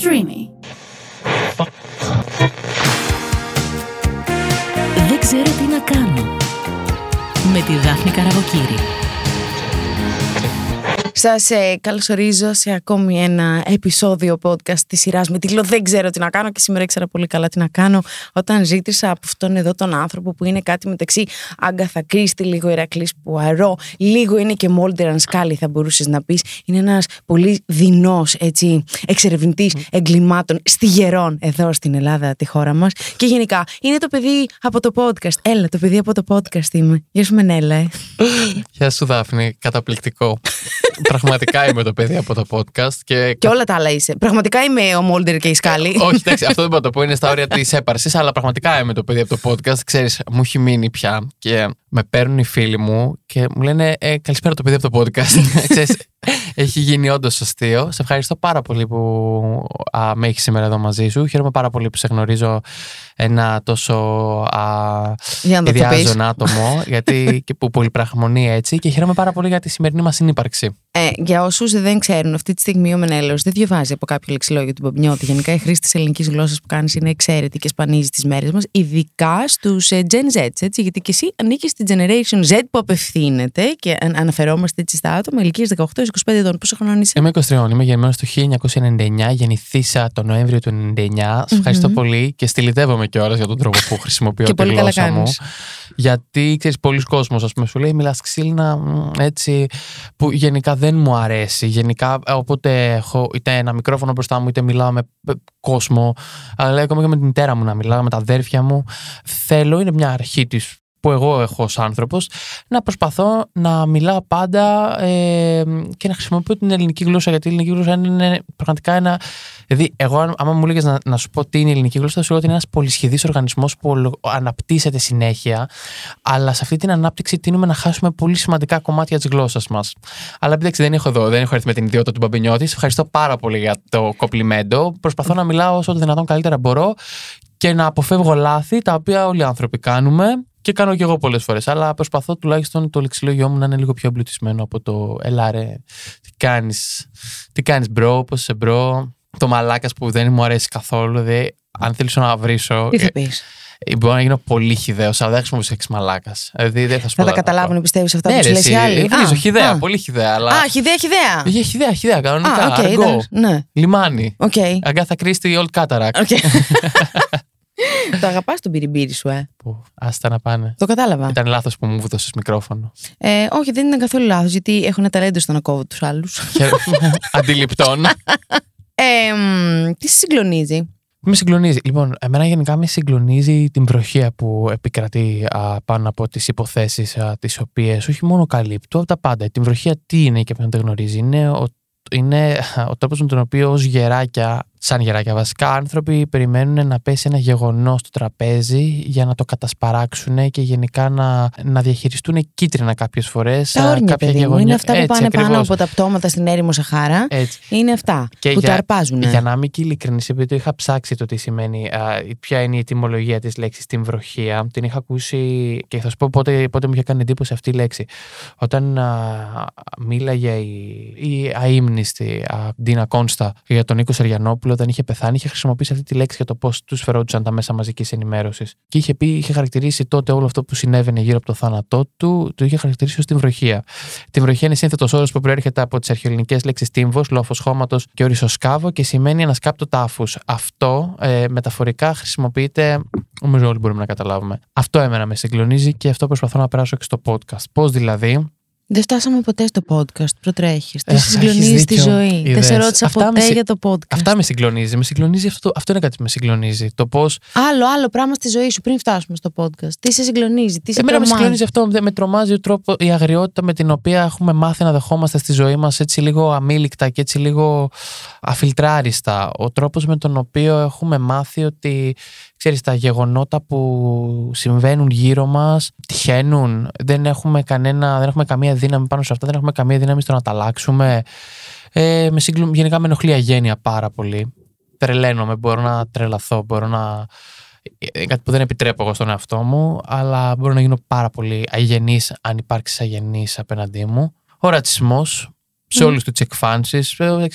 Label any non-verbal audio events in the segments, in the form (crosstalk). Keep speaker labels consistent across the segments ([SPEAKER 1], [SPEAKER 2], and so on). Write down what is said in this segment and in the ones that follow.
[SPEAKER 1] Streamy.
[SPEAKER 2] Δεν ξέρω τι να κάνω. Με τη Δάφνη Καραβοκύρη.
[SPEAKER 3] Σας ε, καλωσορίζω σε ακόμη ένα επεισόδιο podcast της σειράς με τίτλο Δεν ξέρω τι να κάνω και σήμερα ήξερα πολύ καλά τι να κάνω όταν ζήτησα από αυτόν εδώ τον άνθρωπο που είναι κάτι μεταξύ Άγκαθα Κρίστη, λίγο Ηρακλής Πουαρό, λίγο είναι και Μόλτεραν Σκάλι, θα μπορούσες να πεις. Είναι ένας πολύ δεινός εξερευνητής εγκλημάτων στιγερών εδώ στην Ελλάδα, τη χώρα μας. Και γενικά είναι το παιδί από το podcast. Έλα, το παιδί από το podcast είμαι. Γεια σου, Μενέλα. ε.
[SPEAKER 4] Γεια σου Δάφνη, καταπληκτικό. (laughs) Πραγματικά είμαι το παιδί από το podcast και...
[SPEAKER 3] Και όλα τα άλλα είσαι. Πραγματικά είμαι ο Μόλτερ και η Σκάλι.
[SPEAKER 4] Όχι, εντάξει, αυτό δεν μπορώ να το πω, είναι στα όρια της έπαρσης, αλλά πραγματικά είμαι το παιδί από το podcast. Ξέρεις, μου έχει μείνει πια και με παίρνουν οι φίλοι μου και μου λένε ε, Καλησπέρα το παιδί από το podcast. (laughs) Ξέρεις, έχει γίνει όντως αστείο. Σε ευχαριστώ πάρα πολύ που α, με έχεις σήμερα εδώ μαζί σου. Χαίρομαι πάρα πολύ που σε γνωρίζω ένα τόσο α,
[SPEAKER 3] Για να το πεις.
[SPEAKER 4] ιδιάζον άτομο γιατί, (laughs) και που πολυπραγμονεί έτσι και χαίρομαι πάρα πολύ για τη σημερινή μας συνύπαρξη.
[SPEAKER 3] Ε, για όσους δεν ξέρουν, αυτή τη στιγμή ο Μενέλος δεν διαβάζει από κάποιο λεξιλόγιο του Μπομπνιώτη. Γενικά η χρήση της ελληνικής γλώσσας που κάνεις είναι εξαίρετη και σπανίζει τις μέρες μας, ειδικά στους Gen Z. Έτσι, γιατί και εσύ ανήκεις στη Generation Z που απευθύνεται και αν- αναφερόμαστε έτσι στα άτομα ηλικία 18-25 ετών. Πόσο χρονών είσαι;
[SPEAKER 4] Είμαι 23, είμαι γεννημένο το 1999, γεννηθήσα τον Νοέμβριο του 99. Σε ευχαριστώ πολύ και στυλιτεύομαι κιόλας για τον τρόπο που (laughs) χρησιμοποιώ
[SPEAKER 3] Και
[SPEAKER 4] τη
[SPEAKER 3] πολύ καλά
[SPEAKER 4] γλώσσα μου.
[SPEAKER 3] κάνεις.
[SPEAKER 4] Γιατί ξέρεις, πολλοί κόσμος ας πούμε, σου λέει μιλάς ξύλινα μ, έτσι, που γενικά δεν μου αρέσει. Γενικά, ε, όποτε έχω είτε ένα μικρόφωνο μπροστά μου, είτε μιλάω με ε, κόσμο, αλλά ακόμα και με την μητέρα μου να μιλάω, με τα αδέρφια μου. Θέλω, είναι μια αρχή της που εγώ έχω ως άνθρωπος, να προσπαθώ να μιλάω πάντα ε, και να χρησιμοποιώ την ελληνική γλώσσα, γιατί η ελληνική γλώσσα είναι πραγματικά ένα... Δηλαδή, εγώ αν- άμα μου έλεγες να, να σου πω τι είναι η ελληνική γλώσσα, θα σου λέω ότι είναι ένας πολυσχεδής οργανισμός που ολο- αναπτύσσεται συνέχεια, αλλά σε αυτή την ανάπτυξη τείνουμε να χάσουμε πολύ σημαντικά κομμάτια της γλώσσας μας. Αλλά εντάξει, δεν έχω εδώ, δεν έχω έρθει με την ιδιότητα του Μπαμπινιώτη. Σε ευχαριστώ πάρα πολύ για το κοπλιμέντο. Προσπαθώ να μιλάω όσο το δυνατόν καλύτερα μπορώ και να αποφεύγω λάθη τα οποία όλοι οι άνθρωποι κάνουμε και κάνω και εγώ πολλές φορές αλλά προσπαθώ τουλάχιστον το λεξιλόγιό μου να είναι λίγο πιο εμπλουτισμένο από το «Ελά ρε, τι κάνεις, τι κάνεις bro, πώς είσαι bro» το μαλάκας που δεν μου αρέσει καθόλου δηλαδή, αν θέλεις να βρίσω
[SPEAKER 3] Τι θα πεις;
[SPEAKER 4] ε, μπορώ να γίνω πολύ χυδαίος αλλά δεν χρησιμοποιήσω έξι μαλάκας δηλαδή, δεν θα σου
[SPEAKER 3] Θα
[SPEAKER 4] πω
[SPEAKER 3] τα καταλάβουν, πιστεύεις αυτά
[SPEAKER 4] ναι,
[SPEAKER 3] που σου
[SPEAKER 4] ρε,
[SPEAKER 3] λες οι
[SPEAKER 4] εσύ,
[SPEAKER 3] άλλοι;
[SPEAKER 4] βρίζω
[SPEAKER 3] Α,
[SPEAKER 4] χυδαία,
[SPEAKER 3] α.
[SPEAKER 4] πολύ χυδαία αλλά...
[SPEAKER 3] Α, χυδαία, χυδαία.
[SPEAKER 4] Για χυδαία, χυδαία, κανονικά,
[SPEAKER 3] Α, οκ,
[SPEAKER 4] αργό,
[SPEAKER 3] ήταν- Ναι,
[SPEAKER 4] λιμάνι,
[SPEAKER 3] οκ.
[SPEAKER 4] Αγκάθα Κρίστη, Old Cataract.
[SPEAKER 3] OK. (laughs) Το αγαπάς τον μπιριμπίρι σου, ε;
[SPEAKER 4] Που, άστα να πάνε.
[SPEAKER 3] Το κατάλαβα.
[SPEAKER 4] Ήταν λάθος που μου έδωσες μικρόφωνο.
[SPEAKER 3] Ε, όχι, δεν ήταν καθόλου λάθος, γιατί έχω ένα ταλέντο στο να κόβω τους άλλους. (laughs)
[SPEAKER 4] Αντιληπτών.
[SPEAKER 3] Ε, μ, τι σε συγκλονίζει;
[SPEAKER 4] με συγκλονίζει. Λοιπόν, εμένα γενικά με συγκλονίζει την βροχία που επικρατεί α, πάνω από τις υποθέσεις τις οποίες όχι μόνο καλύπτω, τα πάντα. Την βροχία τι είναι και ποιον δεν γνωρίζει. Είναι ο, είναι ο τρόπος με τον οποίο ως γεράκια, σαν γεράκια βασικά, άνθρωποι περιμένουν να πέσει ένα γεγονός στο τραπέζι για να το κατασπαράξουν και γενικά να, να διαχειριστούν κίτρινα κάποιες φορές.
[SPEAKER 3] Τα όρνια, παιδί μου. Είναι αυτά που πάνε πάνω από τα πτώματα στην έρημο Σαχάρα.
[SPEAKER 4] Έτσι.
[SPEAKER 3] Είναι αυτά
[SPEAKER 4] Και
[SPEAKER 3] που
[SPEAKER 4] για-
[SPEAKER 3] τα αρπάζουν.
[SPEAKER 4] Για να είμαι και ειλικρινής, επειδή το είχα ψάξει το τι σημαίνει, α, ποια είναι η ετοιμολογία της λέξης την βροχία, την είχα ακούσει και θα σου πω πότε, πότε μου είχε κάνει εντύπωση αυτή η λέξη. Όταν α, μίλαγε η, η αείμνηστη α, Ντίνα Κόνστα για τον Νίκο Σεριανόπουλο, όταν είχε πεθάνει, είχε χρησιμοποιήσει αυτή τη λέξη για το πώς τους φερόντουσαν τα μέσα μαζικής ενημέρωσης. Και είχε, πει, είχε χαρακτηρίσει τότε όλο αυτό που συνέβαινε γύρω από το θάνατό του, το είχε χαρακτηρίσει ως την βροχία. Την βροχία είναι σύνθετος όρος που προέρχεται από τις αρχαιοελληνικές λέξεις τύμβος, λόφος χώματος και ορισοσκάβο και σημαίνει ανασκάπτο τάφους. Αυτό ε, μεταφορικά χρησιμοποιείται. Νομίζω όλοι μπορούμε να καταλάβουμε. Αυτό εμένα μες συγκλονίζει και αυτό προσπαθώ να περάσω και στο podcast. Πώς δηλαδή.
[SPEAKER 3] Δεν φτάσαμε ποτέ στο podcast. Προτρέχεις. Τι
[SPEAKER 4] Ε,
[SPEAKER 3] σε συγκλονίζει
[SPEAKER 4] έχεις
[SPEAKER 3] στη
[SPEAKER 4] δίκιο.
[SPEAKER 3] ζωή. Δεν
[SPEAKER 4] Είδες.
[SPEAKER 3] σε ρώτησα
[SPEAKER 4] Αυτά με
[SPEAKER 3] ποτέ
[SPEAKER 4] συ-
[SPEAKER 3] για το podcast.
[SPEAKER 4] Αυτά με συγκλονίζει. Με συγκλονίζει αυτό, το- αυτό είναι κάτι που με συγκλονίζει. Το πώ.
[SPEAKER 3] Άλλο, άλλο πράγμα στη ζωή σου πριν φτάσουμε στο podcast. Τι σε συγκλονίζει, τι σε
[SPEAKER 4] Εμένα με
[SPEAKER 3] τρομάζει;
[SPEAKER 4] συγκλονίζει αυτό. δεν- Με τρομάζει ο τρόπο, η αγριότητα με την οποία έχουμε μάθει να δεχόμαστε στη ζωή μας έτσι λίγο αμήλικτα και έτσι λίγο αφιλτράριστα. Ο τρόπος με τον οποίο έχουμε μάθει ότι ξέρεις, τα γεγονότα που συμβαίνουν γύρω μας τυχαίνουν. Δεν έχουμε, κανένα, δεν έχουμε καμία δύναμη πάνω σε αυτά, δεν έχουμε καμία δύναμη στο να τα αλλάξουμε. Ε, με συγκλου... Γενικά με ενοχλεί η αγένεια πάρα πολύ. Τρελαίνομαι, μπορώ να τρελαθώ, μπορώ να. ε, Κάτι που δεν επιτρέπω εγώ στον εαυτό μου, αλλά μπορώ να γίνω πάρα πολύ αγενής αν υπάρξεις αγενής απέναντί μου. Ο ρατσισμός σε
[SPEAKER 3] Μμ.
[SPEAKER 4] όλε τους τι εκφάνσει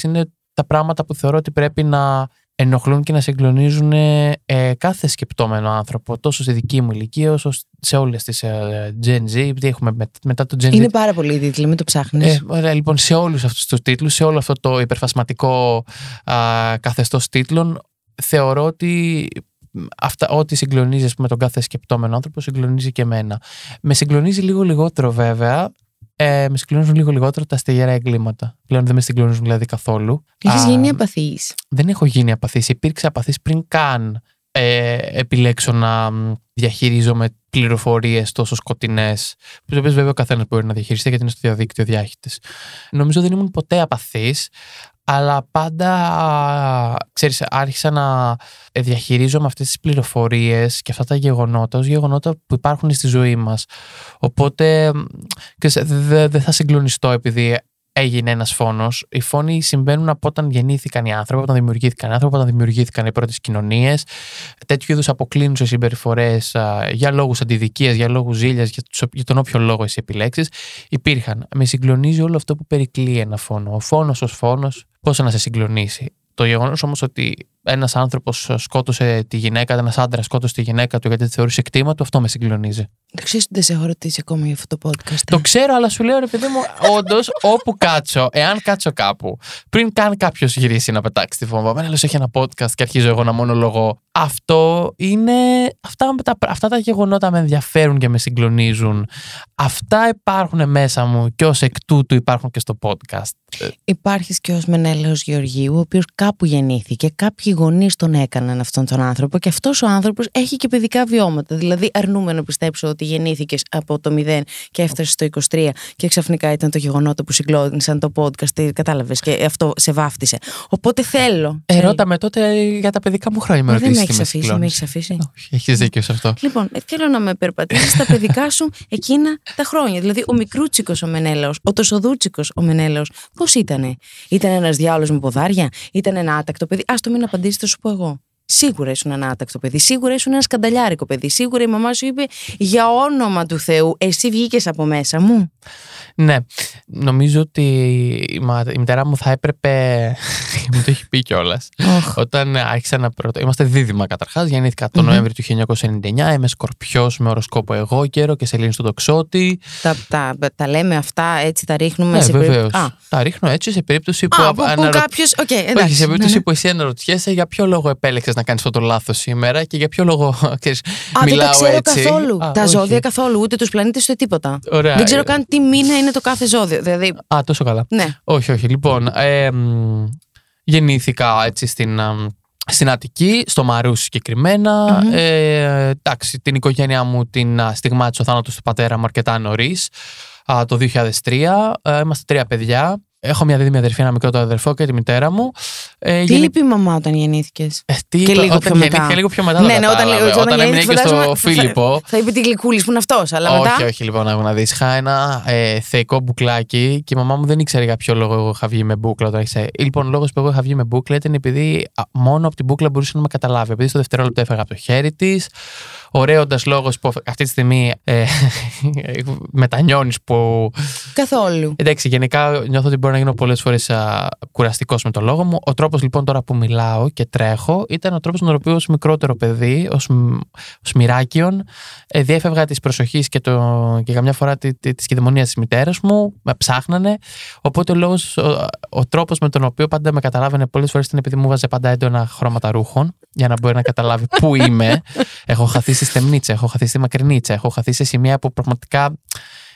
[SPEAKER 4] είναι τα πράγματα που θεωρώ ότι πρέπει να ενοχλούν και να συγκλονίζουν ε, κάθε σκεπτόμενο άνθρωπο, τόσο στη δική μου ηλικία όσο σε όλες τις ε, Gen Z. Τι έχουμε με- μετά το Gen Z.
[SPEAKER 3] Είναι πάρα πολύ τίτλοι, μην το ψάχνεις.
[SPEAKER 4] Ε, ωραία, λοιπόν, σε όλους αυτούς τους τίτλους, σε όλο αυτό το υπερφασματικό καθεστώς τίτλων, θεωρώ ότι αυτά, ό,τι συγκλονίζει ας πούμε, τον κάθε σκεπτόμενο άνθρωπο, συγκλονίζει και εμένα. Με συγκλονίζει λίγο λιγότερο βέβαια. Ε, με συγκλονίζουν λίγο λιγότερο τα αστεγερά εγκλήματα. Πλέον δεν με συγκλονίζουν δηλαδή καθόλου.
[SPEAKER 3] Έχεις
[SPEAKER 4] Α,
[SPEAKER 3] γίνει απαθής.
[SPEAKER 4] δεν έχω γίνει απαθής. Υπήρξε απαθής πριν καν ε, επιλέξω να μ, διαχειρίζομαι πληροφορίες τόσο σκοτεινές, τις οποίες βέβαια ο καθένας μπορεί να διαχειριστεί γιατί είναι στο διαδίκτυο διάχυτες. Νομίζω δεν ήμουν ποτέ απαθής, αλλά πάντα, α, ξέρεις, άρχισα να ε, διαχειρίζομαι αυτές τις πληροφορίες και αυτά τα γεγονότα ως γεγονότα που υπάρχουν στη ζωή μας. Οπότε, μ, ξέρεις, δεν δεν θα συγκλονιστώ επειδή έγινε ένας φόνος. Οι φόνοι συμβαίνουν από όταν γεννήθηκαν οι άνθρωποι, όταν δημιουργήθηκαν οι άνθρωποι, όταν δημιουργήθηκαν οι πρώτες κοινωνίες. Τέτοιου είδους αποκλίνουσε συμπεριφορές για λόγους αντιδικίας, για λόγους ζήλιας, για, τους- για τον όποιο λόγο εσύ επιλέξεις, υπήρχαν. Με συγκλονίζει όλο αυτό που περικλεί ένα φόνο. Ο φόνος ως φόνος, πώς να σε συγκλονίσει. Το γεγονός όμως ότι ένας άνθρωπος σκότωσε τη γυναίκα, ένας άντρας σκότωσε τη γυναίκα του γιατί τη θεωρούσε κτήμα του, αυτό με συγκλονίζει.
[SPEAKER 3] Δεν ξέρεις ότι δεν σε έχω ρωτήσει ακόμα για αυτό το podcast.
[SPEAKER 4] Το
[SPEAKER 3] ε.
[SPEAKER 4] ξέρω, αλλά σου λέω ρε παιδί μου, όντως, (laughs) όπου κάτσω, εάν κάτσω κάπου, πριν καν κάποιος γυρίσει να πετάξει τη βόμβα, μένα έχει ένα podcast και αρχίζω εγώ να μονολογώ. Αυτό είναι. Αυτά τα, αυτά τα γεγονότα με ενδιαφέρουν και με συγκλονίζουν. Αυτά υπάρχουν μέσα μου και ως εκ τούτου υπάρχουν και στο podcast.
[SPEAKER 3] Υπάρχεις και ως Μενέλαο Γεωργίου, ο οποίος κάπου γεννήθηκε, κάποιοι γονείς τον έκαναν αυτόν τον άνθρωπο και αυτός ο άνθρωπος έχει και παιδικά βιώματα. Δηλαδή, αρνούμε να πιστέψω ότι γεννήθηκες από το 0 και έφτασες στο 23 και ξαφνικά ήταν το γεγονότα που συγκλώνησαν το podcast. Κατάλαβες και αυτό σε βάφτισε. Οπότε θέλω.
[SPEAKER 4] Ε, ρώτα με τότε για τα παιδικά μου χρόνια. με
[SPEAKER 3] Ε, δεν με
[SPEAKER 4] ρωτήσεις
[SPEAKER 3] έχεις
[SPEAKER 4] τι
[SPEAKER 3] αφήσει, με
[SPEAKER 4] συγκλώνεις.
[SPEAKER 3] έχεις αφήσει.
[SPEAKER 4] Όχι, έχεις δίκιο σε αυτό.
[SPEAKER 3] Λοιπόν, ε, θέλω να με περπατήσεις τα παιδικά σου εκείνα τα χρόνια. Δηλαδή, ο μικρούτσικος ο Μενέλαος, ο τοσοδούτσικος ο Μενέλαος, πώς ήτανε; Ήταν ένας διάολος με ποδάρια, ήταν ένα άτακτο παιδί; Α το μην απαντήσει, θα σου πω εγώ. Σίγουρα ήσουν ένα άτακτο παιδί, σίγουρα ήσουν ένας σκανταλιάρικο παιδί. Σίγουρα η μαμά σου είπε για όνομα του Θεού, εσύ βγήκες από μέσα μου.
[SPEAKER 4] Ναι, νομίζω ότι η, μα- η μητέρα μου θα έπρεπε. (laughs) μου το έχει πει κιόλας.
[SPEAKER 3] Οχ.
[SPEAKER 4] Όταν άρχισα να πρώτο. Είμαστε δίδυμα καταρχάς. Γεννήθηκα τον
[SPEAKER 3] Μμμ.
[SPEAKER 4] Νοέμβριο του 1999. Είμαι σκορπιός με οροσκόπο αιγόκερω και σελήνη στον τοξότη.
[SPEAKER 3] τα, τα, τα λέμε αυτά, έτσι τα ρίχνουμε
[SPEAKER 4] Ναι,
[SPEAKER 3] σε
[SPEAKER 4] βεβαίως.
[SPEAKER 3] περίπτωση- Α,
[SPEAKER 4] Τα ρίχνω έτσι σε περίπτωση που.
[SPEAKER 3] Α, που, που
[SPEAKER 4] αναρω-
[SPEAKER 3] κάποιο. Οκ, εντάξει.
[SPEAKER 4] Όχι, σε περίπτωση
[SPEAKER 3] ναι, ναι.
[SPEAKER 4] που εσύ αναρωτιέσαι για ποιο λόγο επέλεξες να κάνεις αυτό το λάθος σήμερα και για ποιο λόγο (laughs) ξέρεις,
[SPEAKER 3] Α, δεν
[SPEAKER 4] μιλάω
[SPEAKER 3] τα ξέρω
[SPEAKER 4] έτσι.
[SPEAKER 3] καθόλου.
[SPEAKER 4] Α,
[SPEAKER 3] τα
[SPEAKER 4] όχι.
[SPEAKER 3] ζώδια καθόλου, ούτε τους πλανήτες ούτε τίποτα.
[SPEAKER 4] Ωραία.
[SPEAKER 3] Δεν ξέρω καν τι μήνα είναι το κάθε ζώδιο. Δηλαδή,
[SPEAKER 4] Α, τόσο καλά.
[SPEAKER 3] ναι.
[SPEAKER 4] Όχι, όχι. Λοιπόν, ε, μ, γεννήθηκα έτσι στην, α, στην Αττική, στο Μαρούς συγκεκριμένα.
[SPEAKER 3] Μμμ.
[SPEAKER 4] Ε, εντάξει, την οικογένειά μου την α, στιγμάτισε ο θάνατος του πατέρα μου αρκετά νωρίς, το 2003. Ε, είμαστε τρία παιδιά. Έχω μια δίδυμη αδερφή, ένα μικρότερο αδερφό και τη μητέρα μου. Ε,
[SPEAKER 3] Τι
[SPEAKER 4] γεννη-
[SPEAKER 3] είπε η μαμά όταν γεννήθηκες;
[SPEAKER 4] Ε, τι
[SPEAKER 3] και
[SPEAKER 4] είπα,
[SPEAKER 3] λίγο
[SPEAKER 4] όταν
[SPEAKER 3] πιο μετά.
[SPEAKER 4] γεννήθηκα λίγο πιο μετά. το
[SPEAKER 3] Ναι, ναι, όταν,
[SPEAKER 4] κατάλαβε.
[SPEAKER 3] όταν,
[SPEAKER 4] όταν έμεινε
[SPEAKER 3] γεννήθηκε,
[SPEAKER 4] και στο
[SPEAKER 3] φαντάζομαι, θα-
[SPEAKER 4] Φίλιππο.
[SPEAKER 3] Θα, είπε τη γλυκούλης που είναι αυτός, αλλά μετά.
[SPEAKER 4] Όχι, όχι, λοιπόν, να δεις. Είχα ένα ε, θεϊκό μπουκλάκι και η μαμά μου δεν ήξερε για ποιο λόγο εγώ είχα βγει με μπούκλα. Όταν άρχισε. Λοιπόν, ο λόγος που εγώ είχα βγει με μπούκλα ήταν επειδή α, μόνο από την μπούκλα μπορούσε να με καταλάβει. Επειδή στο δευτερόλεπτο έφεγα από το χέρι της. Ωραίοντας λόγος που αυτή τη στιγμή ε, (laughs) μετανιώνεις που.
[SPEAKER 3] Καθόλου.
[SPEAKER 4] Εντάξει, γενικά νιώθω ότι μπορεί να γίνω πολλές φορές κουραστικός με το λόγο μου. Ο τρόπος λοιπόν τώρα που μιλάω και τρέχω ήταν ο τρόπος με τον οποίο ως μικρότερο παιδί, ως μοιράκιον, ε, διέφευγα της προσοχής και, το, και καμιά φορά τη, τη, της κυδαιμονίας της μητέρας μου, με ψάχνανε. Οπότε ο, λόγος, ο, ο τρόπος με τον οποίο πάντα με καταλάβαινε πολλές φορές ήταν επειδή μου βάζε πάντα έντονα χρώματα ρούχων για να μπορεί να καταλάβει πού είμαι. (laughs) έχω χαθεί στη στεμνίτσα, έχω χαθεί στη μακρινίτσα, έχω χαθεί σε σημεία που πραγματικά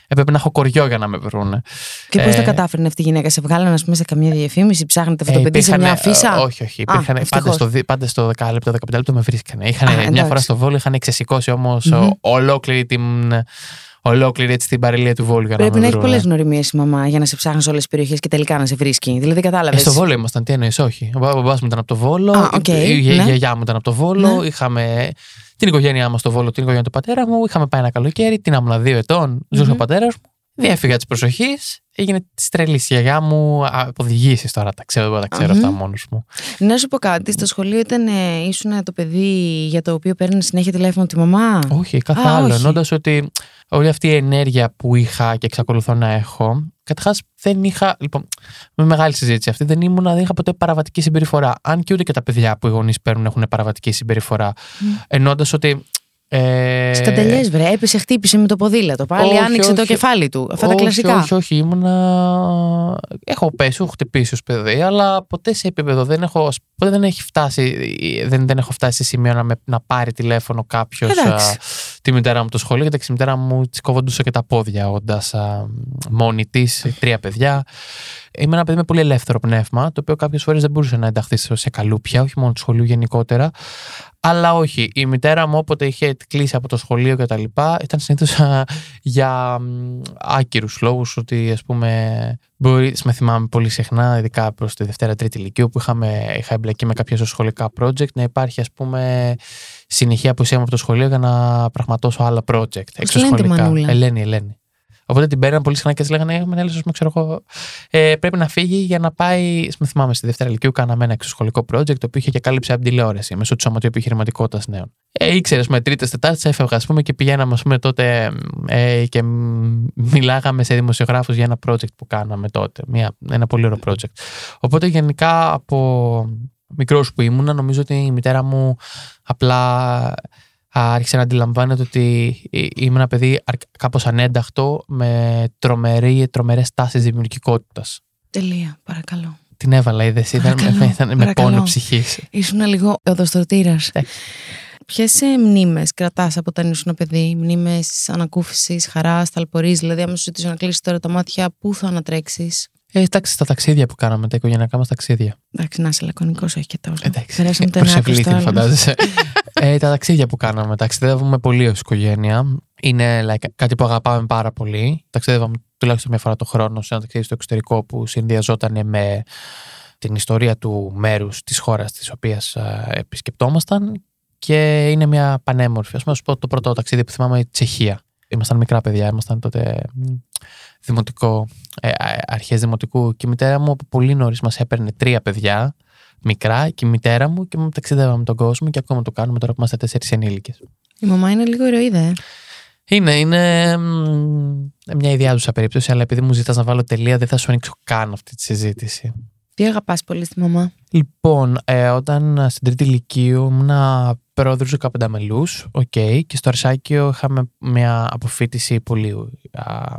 [SPEAKER 4] έπρεπε να έχω κοριό για να με βρούνε.
[SPEAKER 3] Και πώς
[SPEAKER 4] Ε,
[SPEAKER 3] τα κατάφερνε αυτή η γυναίκα, σε βγάλανε ας πούμε, σε καμία διαφήμιση, ψάχνετε αυτό το
[SPEAKER 4] Ε,
[SPEAKER 3] παιδί σε μια
[SPEAKER 4] υπήρχαν,
[SPEAKER 3] αφίσα;
[SPEAKER 4] ε, Όχι, όχι. Υπήρχαν, πάντα,
[SPEAKER 3] ευτυχώς.
[SPEAKER 4] στο, δι- πάντα στο 10 λεπτό, 15 λεπτό με βρίσκανε. Είχαν,
[SPEAKER 3] Α,
[SPEAKER 4] μια
[SPEAKER 3] εντάξει.
[SPEAKER 4] φορά στο Βόλο είχαν ξεσηκώσει όμως
[SPEAKER 3] Μμμ.
[SPEAKER 4] ολόκληρη την. Ολόκληρη έτσι την παραλία του Βόλου για
[SPEAKER 3] Πρέπει
[SPEAKER 4] να
[SPEAKER 3] να
[SPEAKER 4] με
[SPEAKER 3] έχει
[SPEAKER 4] βρούνε.
[SPEAKER 3] πολλές γνωριμίες η μαμά για να σε ψάχνει σε όλες τις περιοχές και τελικά να σε βρίσκει. Δηλαδή κατάλαβες.
[SPEAKER 4] Ε, στο Βόλο ήμασταν, τι εννοείς, όχι. Ο μπαμπάς μου ήταν από το Βόλο,
[SPEAKER 3] Α, οκ,
[SPEAKER 4] η, η, η
[SPEAKER 3] ναι.
[SPEAKER 4] γιαγιά μου ήταν από το Βόλο,
[SPEAKER 3] Ναι.
[SPEAKER 4] είχαμε την οικογένειά μας στο Βόλο, την οικογένεια του πατέρα μου, είχαμε πάει ένα καλοκαίρι, την ήμουν δύο ετών, ζούσε
[SPEAKER 3] Μμμ.
[SPEAKER 4] ο πατέρας μου. Διέφυγα της προσοχής, έγινε της τρελής. Η γιαγιά μου από διηγήσεις τώρα, τα ξέρω, δεν τα ξέρω
[SPEAKER 3] Μμμ.
[SPEAKER 4] αυτά μόνος μου.
[SPEAKER 3] Να σου πω κάτι, στο σχολείο ήταν, ε, ήσουν το παιδί για το οποίο παίρνει συνέχεια τηλέφωνο τη μαμά;
[SPEAKER 4] Όχι, κάθε
[SPEAKER 3] Α,
[SPEAKER 4] άλλο.
[SPEAKER 3] όχι.
[SPEAKER 4] Εννοώντας ότι όλη αυτή η ενέργεια που είχα και εξακολουθώ να έχω, Καταρχάς, δεν είχα. Λοιπόν, με μεγάλη συζήτηση αυτή, δεν ήμουν, δεν είχα ποτέ παραβατική συμπεριφορά. Αν και ούτε και τα παιδιά που οι γονείς παίρνουν έχουν παραβατική συμπεριφορά. Mm. Εννοώντας ότι
[SPEAKER 3] ε... Σκαντελιέ, βρε. Έπεσε, χτύπησε με το ποδήλατο. Πάλι όχι, άνοιξε όχι, το κεφάλι του. Αυτά
[SPEAKER 4] όχι,
[SPEAKER 3] τα κλασικά.
[SPEAKER 4] Όχι, όχι, ήμουνα. Έχω πέσει, έχω χτυπήσει ως παιδί, αλλά ποτέ σε επίπεδο δεν έχω. Ποτέ δεν έχει φτάσει. Δεν, δεν έχω φτάσει σε σημείο να, με, να πάρει τηλέφωνο κάποιος τη μητέρα μου το σχολείο. Γιατί η μητέρα μου της κοβόντουσε και τα πόδια, όντας μόνη της, τρία παιδιά. Είμαι ένα παιδί με πολύ ελεύθερο πνεύμα, το οποίο κάποιες φορές δεν μπορούσε να ενταχθεί σε καλούπια, όχι μόνο του σχολείου γενικότερα. Αλλά όχι. Η μητέρα μου, όποτε είχε κλείσει από το σχολείο και τα λοιπά, ήταν συνήθως για άκυρους λόγους. Ότι, ας πούμε, μπορεί, με θυμάμαι πολύ συχνά, ειδικά προς τη Δευτέρα Τρίτη Ηλικίου, που είχαμε, είχα εμπλακεί με κάποια σχολικά project, να υπάρχει, ας πούμε, συνεχεία που από το σχολείο για να πραγματώσω άλλα project.
[SPEAKER 3] Εξωσχολικά.
[SPEAKER 4] Ελένη, Ελένη. Οπότε την παίρναν πολύ συχνά και της λέγανε: Έχουμε ένα ξέρω εγώ. Ε, πρέπει να φύγει για να πάει. Με θυμάμαι στη Δευτέρα Ηλικίου, κάναμε ένα εξωσχολικό project το οποίο είχε και κάλυψε από τηλεόραση μέσω του Σωματείου Επιχειρηματικότητας Νέων. Ε, ήξερε με τρίτες, τετάρτες έφευγα, ας πούμε, και πηγαίναμε, ας πούμε, τότε ε, και μιλάγαμε σε δημοσιογράφους για ένα project που κάναμε τότε. Μια, ένα πολύ ωραίο project. Οπότε γενικά από μικρός που ήμουνα, νομίζω ότι η μητέρα μου απλά άρχισε να αντιλαμβάνεται ότι είμαι ένα παιδί κάπως ανένταχτο με τρομερή, τρομερές τάσεις δημιουργικότητας.
[SPEAKER 3] Τελεία, παρακαλώ.
[SPEAKER 4] Την έβαλα, είδες. Ήταν, (laughs) ήταν με πόνο ψυχής.
[SPEAKER 3] Ήσουν λίγο οδοστρωτήρας. Ε. Ποιες μνήμες κρατάς από όταν ήσουν παιδί, μνήμες ανακούφισης, χαράς, ταλπορή, δηλαδή, άμα σου ζητήσω να κλείσεις τώρα τα μάτια, πού θα ανατρέξεις;
[SPEAKER 4] Ε, εντάξει, στα ταξίδια που κάναμε, τα οικογενειακά μας ταξίδια.
[SPEAKER 3] Εντάξει, να είσαι λακωνικός, όχι και τόσο.
[SPEAKER 4] Εντάξει, Περάσαμε το ένα φαντάζεσαι. (laughs) ε, τα ταξίδια που κάναμε, ταξιδεύουμε πολύ ως οικογένεια. Είναι like, κάτι που αγαπάμε πάρα πολύ. Ταξιδεύαμε τουλάχιστον μια φορά το χρόνο σε ένα ταξίδι στο εξωτερικό που συνδυαζόταν με την ιστορία του μέρους της χώρας της οποίας επισκεπτόμασταν. Και είναι μια πανέμορφη. Α πούμε, πω το πρώτο ταξίδι που θυμάμαι η Τσεχία. Ήμασταν μικρά παιδιά, ήμασταν τότε δημοτικό, ε, αρχές δημοτικού και η μητέρα μου από πολύ νωρίς μας έπαιρνε τρία παιδιά μικρά και η μητέρα μου και μου ταξιδεύαμε τον κόσμο και ακόμα το κάνουμε τώρα που είμαστε τέσσερις ενήλικες.
[SPEAKER 3] Η μαμά είναι λίγο ηρωίδα, ε.
[SPEAKER 4] Είναι, είναι μια ιδιάζουσα περίπτωση, αλλά επειδή μου ζητάς να βάλω τελεία, δεν θα σου ανοίξω καν αυτή τη συζήτηση.
[SPEAKER 3] Τι αγαπάς πολύ στη μαμά;
[SPEAKER 4] Λοιπόν, ε, όταν στην τρίτη ηλικίου ήμουν πρόεδρος του Καπενταμελούς, okay, και στο Αρσάκιο είχαμε μια αποφύτιση πολύ α,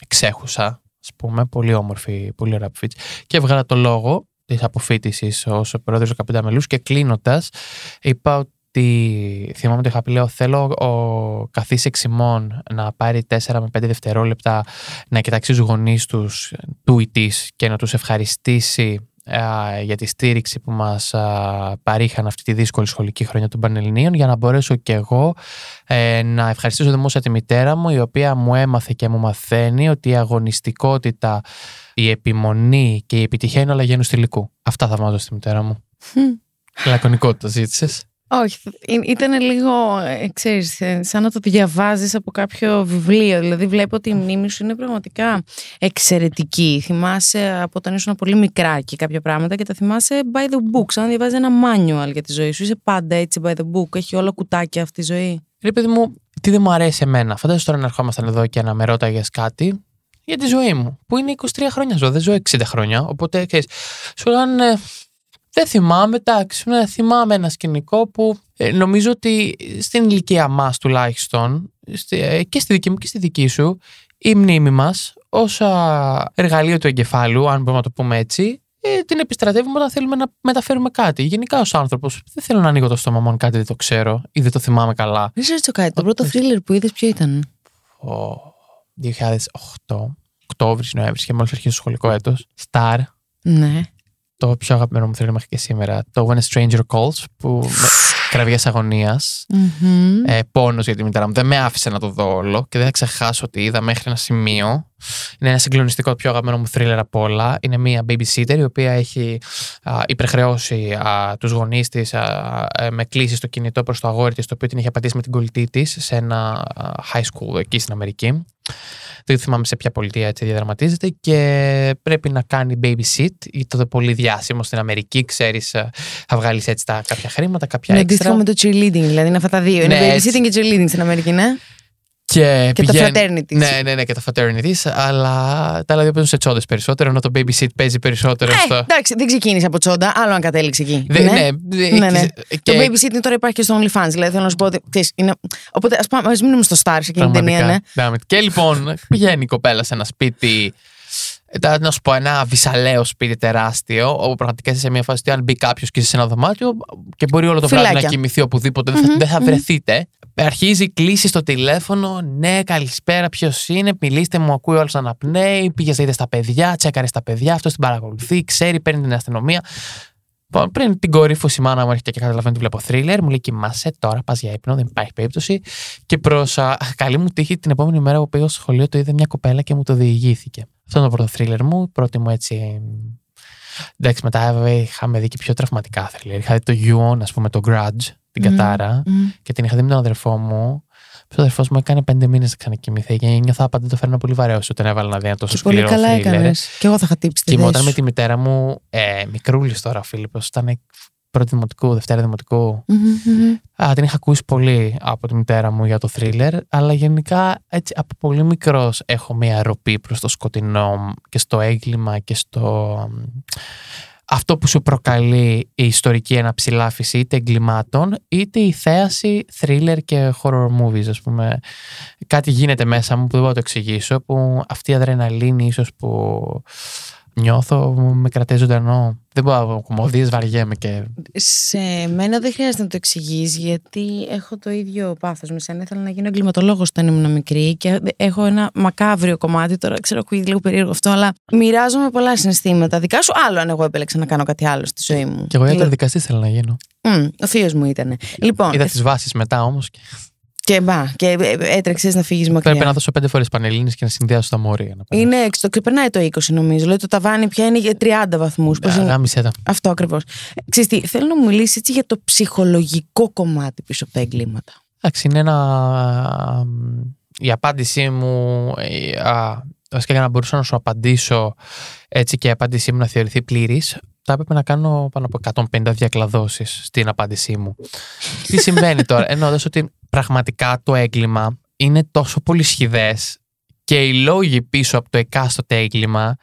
[SPEAKER 4] εξέχουσα, ας πούμε, πολύ όμορφη, πολύ ωραία αποφύτιση. Και έβγαλα το λόγο της αποφύτισης ως πρόεδρος του Καπενταμελούς και κλείνοντας, είπα ότι θυμάμαι ότι είχα πει, λέω, θέλω ο καθής εξημών να πάρει 4 με 5 δευτερόλεπτα να κοιτάξει τους γονείς τους, του ή και να τους ευχαριστήσει για τη στήριξη που μας παρήχαν αυτή τη δύσκολη σχολική χρονιά των Πανελληνίων για να μπορέσω και εγώ ε, να ευχαριστήσω δημόσια τη μητέρα μου η οποία μου έμαθε και μου μαθαίνει ότι η αγωνιστικότητα, η επιμονή και η επιτυχία είναι όλα γένους στυλικού. Αυτά θα μάθω στη μητέρα μου. Λακωνικότητα ζήτησες.
[SPEAKER 3] Όχι, ήταν λίγο, ε, ξέρεις, ε, σαν να το διαβάζεις από κάποιο βιβλίο. Δηλαδή βλέπω ότι η μνήμη σου είναι πραγματικά εξαιρετική. Θυμάσαι από όταν ήσουν πολύ μικρά και κάποια πράγματα και τα θυμάσαι by the book, σαν να διαβάζεις ένα manual για τη ζωή σου. Είσαι πάντα έτσι by the book, έχει όλα κουτάκια αυτή η ζωή.
[SPEAKER 4] Ρε παιδί μου, τι δεν μου αρέσει εμένα. Φαντάζομαι τώρα να ερχόμασταν εδώ και να με ρώταγες κάτι για τη ζωή μου, που είναι 23 χρόνια ζω, δεν ζω 60 χρόνια. Οπότε, ξέρεις, σου λένε δεν θυμάμαι, εντάξει, ναι, θυμάμαι ένα σκηνικό που ε, νομίζω ότι στην ηλικία μας τουλάχιστον, ε, και στη δική μου και στη δική σου, η μνήμη μας ω εργαλείο του εγκεφάλου, αν μπορούμε να το πούμε έτσι, ε, την επιστρατεύουμε όταν θέλουμε να μεταφέρουμε κάτι. Γενικά ως άνθρωπος, δεν θέλω να ανοίγω το στόμα μου αν κάτι δεν το ξέρω ή δεν το θυμάμαι καλά.
[SPEAKER 3] Δεν ξέρω κάτι. Το πρώτο thriller που είδες ποιο ήταν;
[SPEAKER 4] Ο 2008, Οκτώβρης, Νοέμβρης και μόλις αρχίσει το σχολικό έτος. Star.
[SPEAKER 3] Ναι
[SPEAKER 4] το πιο αγαπημένο μου θέλει μέχρι και σήμερα. Το When a Stranger Calls, που με κραυγές αγωνίας, mm-hmm. ε, πόνος για τη μητέρα μου. Δεν με άφησε να το δω όλο και δεν θα ξεχάσω ότι είδα μέχρι ένα σημείο. Είναι ένα συγκλονιστικό, το πιο αγαπημένο μου thriller από όλα. Είναι μια babysitter η οποία έχει α, υπερχρεώσει α, τους γονείς της ε, με κλείσει στο κινητό προς το αγόρι της, το οποίο την είχε πατήσει με την κολλητή της σε ένα high school εκεί στην Αμερική δεν θυμάμαι σε ποια πολιτεία έτσι διαδραματίζεται και πρέπει να κάνει babysit ή το πολύ διάσημο στην Αμερική, ξέρεις, ε, θα βγάλεις έτσι τα κάποια χρήματα, κάποια
[SPEAKER 3] ναι,
[SPEAKER 4] έξτρα.
[SPEAKER 3] με το cheerleading, δηλαδή είναι αυτά τα δύο. Είναι ναι, babysitting και cheerleading στην Αμερική, ναι.
[SPEAKER 4] Και,
[SPEAKER 3] Και τα fraternities.
[SPEAKER 4] Ναι, ναι, ναι, και τα fraternities. Αλλά τα άλλα δύο παίζουν σε τσόντες περισσότερο, ενώ το babysit παίζει περισσότερο
[SPEAKER 3] Ε,
[SPEAKER 4] στο.
[SPEAKER 3] εντάξει, δεν ξεκίνησε από τσόντα, άλλο αν κατέληξε εκεί.
[SPEAKER 4] Δε- ναι, δε-
[SPEAKER 3] ναι, ναι.
[SPEAKER 4] και-
[SPEAKER 3] Το babysitting τώρα υπάρχει και στο OnlyFans. Δηλαδή θέλω να σου πω ότι. Ξέρεις, είναι... Οπότε ας πάμε, ας μείνουμε στο Star σε εκείνη την ταινία, ναι.
[SPEAKER 4] Damn it. Και λοιπόν, πηγαίνει η κοπέλα σε ένα σπίτι. ε, Να σου πω, ένα βυσαλαίο σπίτι τεράστιο, όπου πραγματικά είσαι σε μια φάση ότι αν μπει κάποιος και είσαι σε ένα δωμάτιο και μπορεί όλο το βράδυ να
[SPEAKER 3] Φυλάκια.
[SPEAKER 4] κοιμηθεί οπουδήποτε, δεν θα, δεν θα βρεθείτε. Αρχίζει, κλείσει στο τηλέφωνο. Ναι, καλησπέρα, ποιος είναι, μιλήστε μου, ακούει όλος αναπνέει. Πήγες, είδες στα παιδιά, τσέκαρες στα παιδιά, αυτός την παρακολουθεί, ξέρει, παίρνει την αστυνομία. Λοιπόν, Πριν την κορύφωση, η μάνα μου έρχεται και καταλαβαίνει ότι βλέπω θρίλερ. Μου λέει: Κοιμάσαι τώρα, πας για ύπνο, δεν υπάρχει περίπτωση. Και προς καλή μου τύχη, την επόμενη μέρα που πήγα στο σχολείο, το είδε μια κοπέλα και μου το διηγήθηκε. Αυτό είναι το πρώτο θρίλερ μου. η Πρώτη μου έτσι. Εντάξει, μετά βέβαια είχαμε δει και πιο τραυματικά θρίλερ. Είχα δει το You, ας πούμε, το Grudge, την
[SPEAKER 3] Μμμ,
[SPEAKER 4] κατάρα.
[SPEAKER 3] μμμ.
[SPEAKER 4] Και την είχα δει με τον αδερφό μου. Ο αδερφός μου έκανε πέντε μήνες να ξανακοιμηθεί και νιώθα πάντα το φέρνα πολύ βαρέως όταν έβαλα να δει ένα τόσο
[SPEAKER 3] Και πολύ
[SPEAKER 4] σκληρό
[SPEAKER 3] καλά
[SPEAKER 4] θρίλερ.
[SPEAKER 3] έκανες. Και εγώ θα είχα τύψει τη
[SPEAKER 4] Κοιμόταν
[SPEAKER 3] θέση
[SPEAKER 4] με
[SPEAKER 3] σου.
[SPEAKER 4] τη μητέρα μου, ε, μικρούλης τώρα ο Φίλιππος, ήταν πρώτη δημοτικού, δευτέρα δημοτικού.
[SPEAKER 3] Μμμ, μμμ.
[SPEAKER 4] Α, την είχα ακούσει πολύ από τη μητέρα μου για το θρίλερ, αλλά γενικά έτσι από πολύ μικρός έχω μια ροπή προς το σκοτεινό και στο έγκλημα και στο... Αυτό που σου προκαλεί η ιστορική αναψηλάφιση είτε εγκλημάτων είτε η θέαση thriller και horror movies ας πούμε. Κάτι γίνεται μέσα μου που δεν μπορώ να το εξηγήσω που αυτή η αδρεναλίνη ίσως που νιώθω με κρατάει ζωντανό. Δεν μπορώ να κομμωδίες βαριέμαι και
[SPEAKER 3] Σε μένα δεν χρειάζεται να το εξηγείς, γιατί έχω το ίδιο πάθος με σένα. Ήθελα να γίνω εγκληματολόγος όταν ήμουν μικρή και έχω ένα μακάβριο κομμάτι. Τώρα ξέρω, ακούγεται λίγο περίεργο αυτό, αλλά μοιράζομαι πολλά συναισθήματα. Δικά σου, άλλο αν εγώ επέλεξα να κάνω κάτι άλλο στη ζωή μου.
[SPEAKER 4] Και εγώ
[SPEAKER 3] Δηλαδή,
[SPEAKER 4] δικαστή θέλω να γίνω.
[SPEAKER 3] μμ, ο θείος μου ήταν. Λοιπόν,
[SPEAKER 4] Είδα τις βάσεις μετά όμως. Και
[SPEAKER 3] και μπα, και έτρεξες να φύγεις μακριά.
[SPEAKER 4] πρέπει να δώσω πέντε φορές πανελίνε και να συνδυάσω τα μόρια. Να περάσω.
[SPEAKER 3] Είναι έξω, το ξεπερνάει το 20 νομίζω. Δηλαδή το ταβάνι πια είναι για 30 βαθμούς.
[SPEAKER 4] Α, Γάμισε τα.
[SPEAKER 3] Αυτό ακριβώς. Ξέρεις τι, θέλω να μου μιλήσεις έτσι για το ψυχολογικό κομμάτι πίσω από τα εγκλήματα.
[SPEAKER 4] Εντάξει, είναι ένα. Η απάντησή μου. ε, α, Βασικά για να μπορούσα να σου απαντήσω έτσι και η απάντησή μου να θεωρηθεί πλήρης, θα έπρεπε να κάνω πάνω από 150 διακλαδώσεις στην απάντησή μου. Τι συμβαίνει τώρα, εννοώντα ότι πραγματικά το έγκλημα είναι τόσο πολύ σχηδές και οι λόγοι πίσω από το εκάστοτε έγκλημα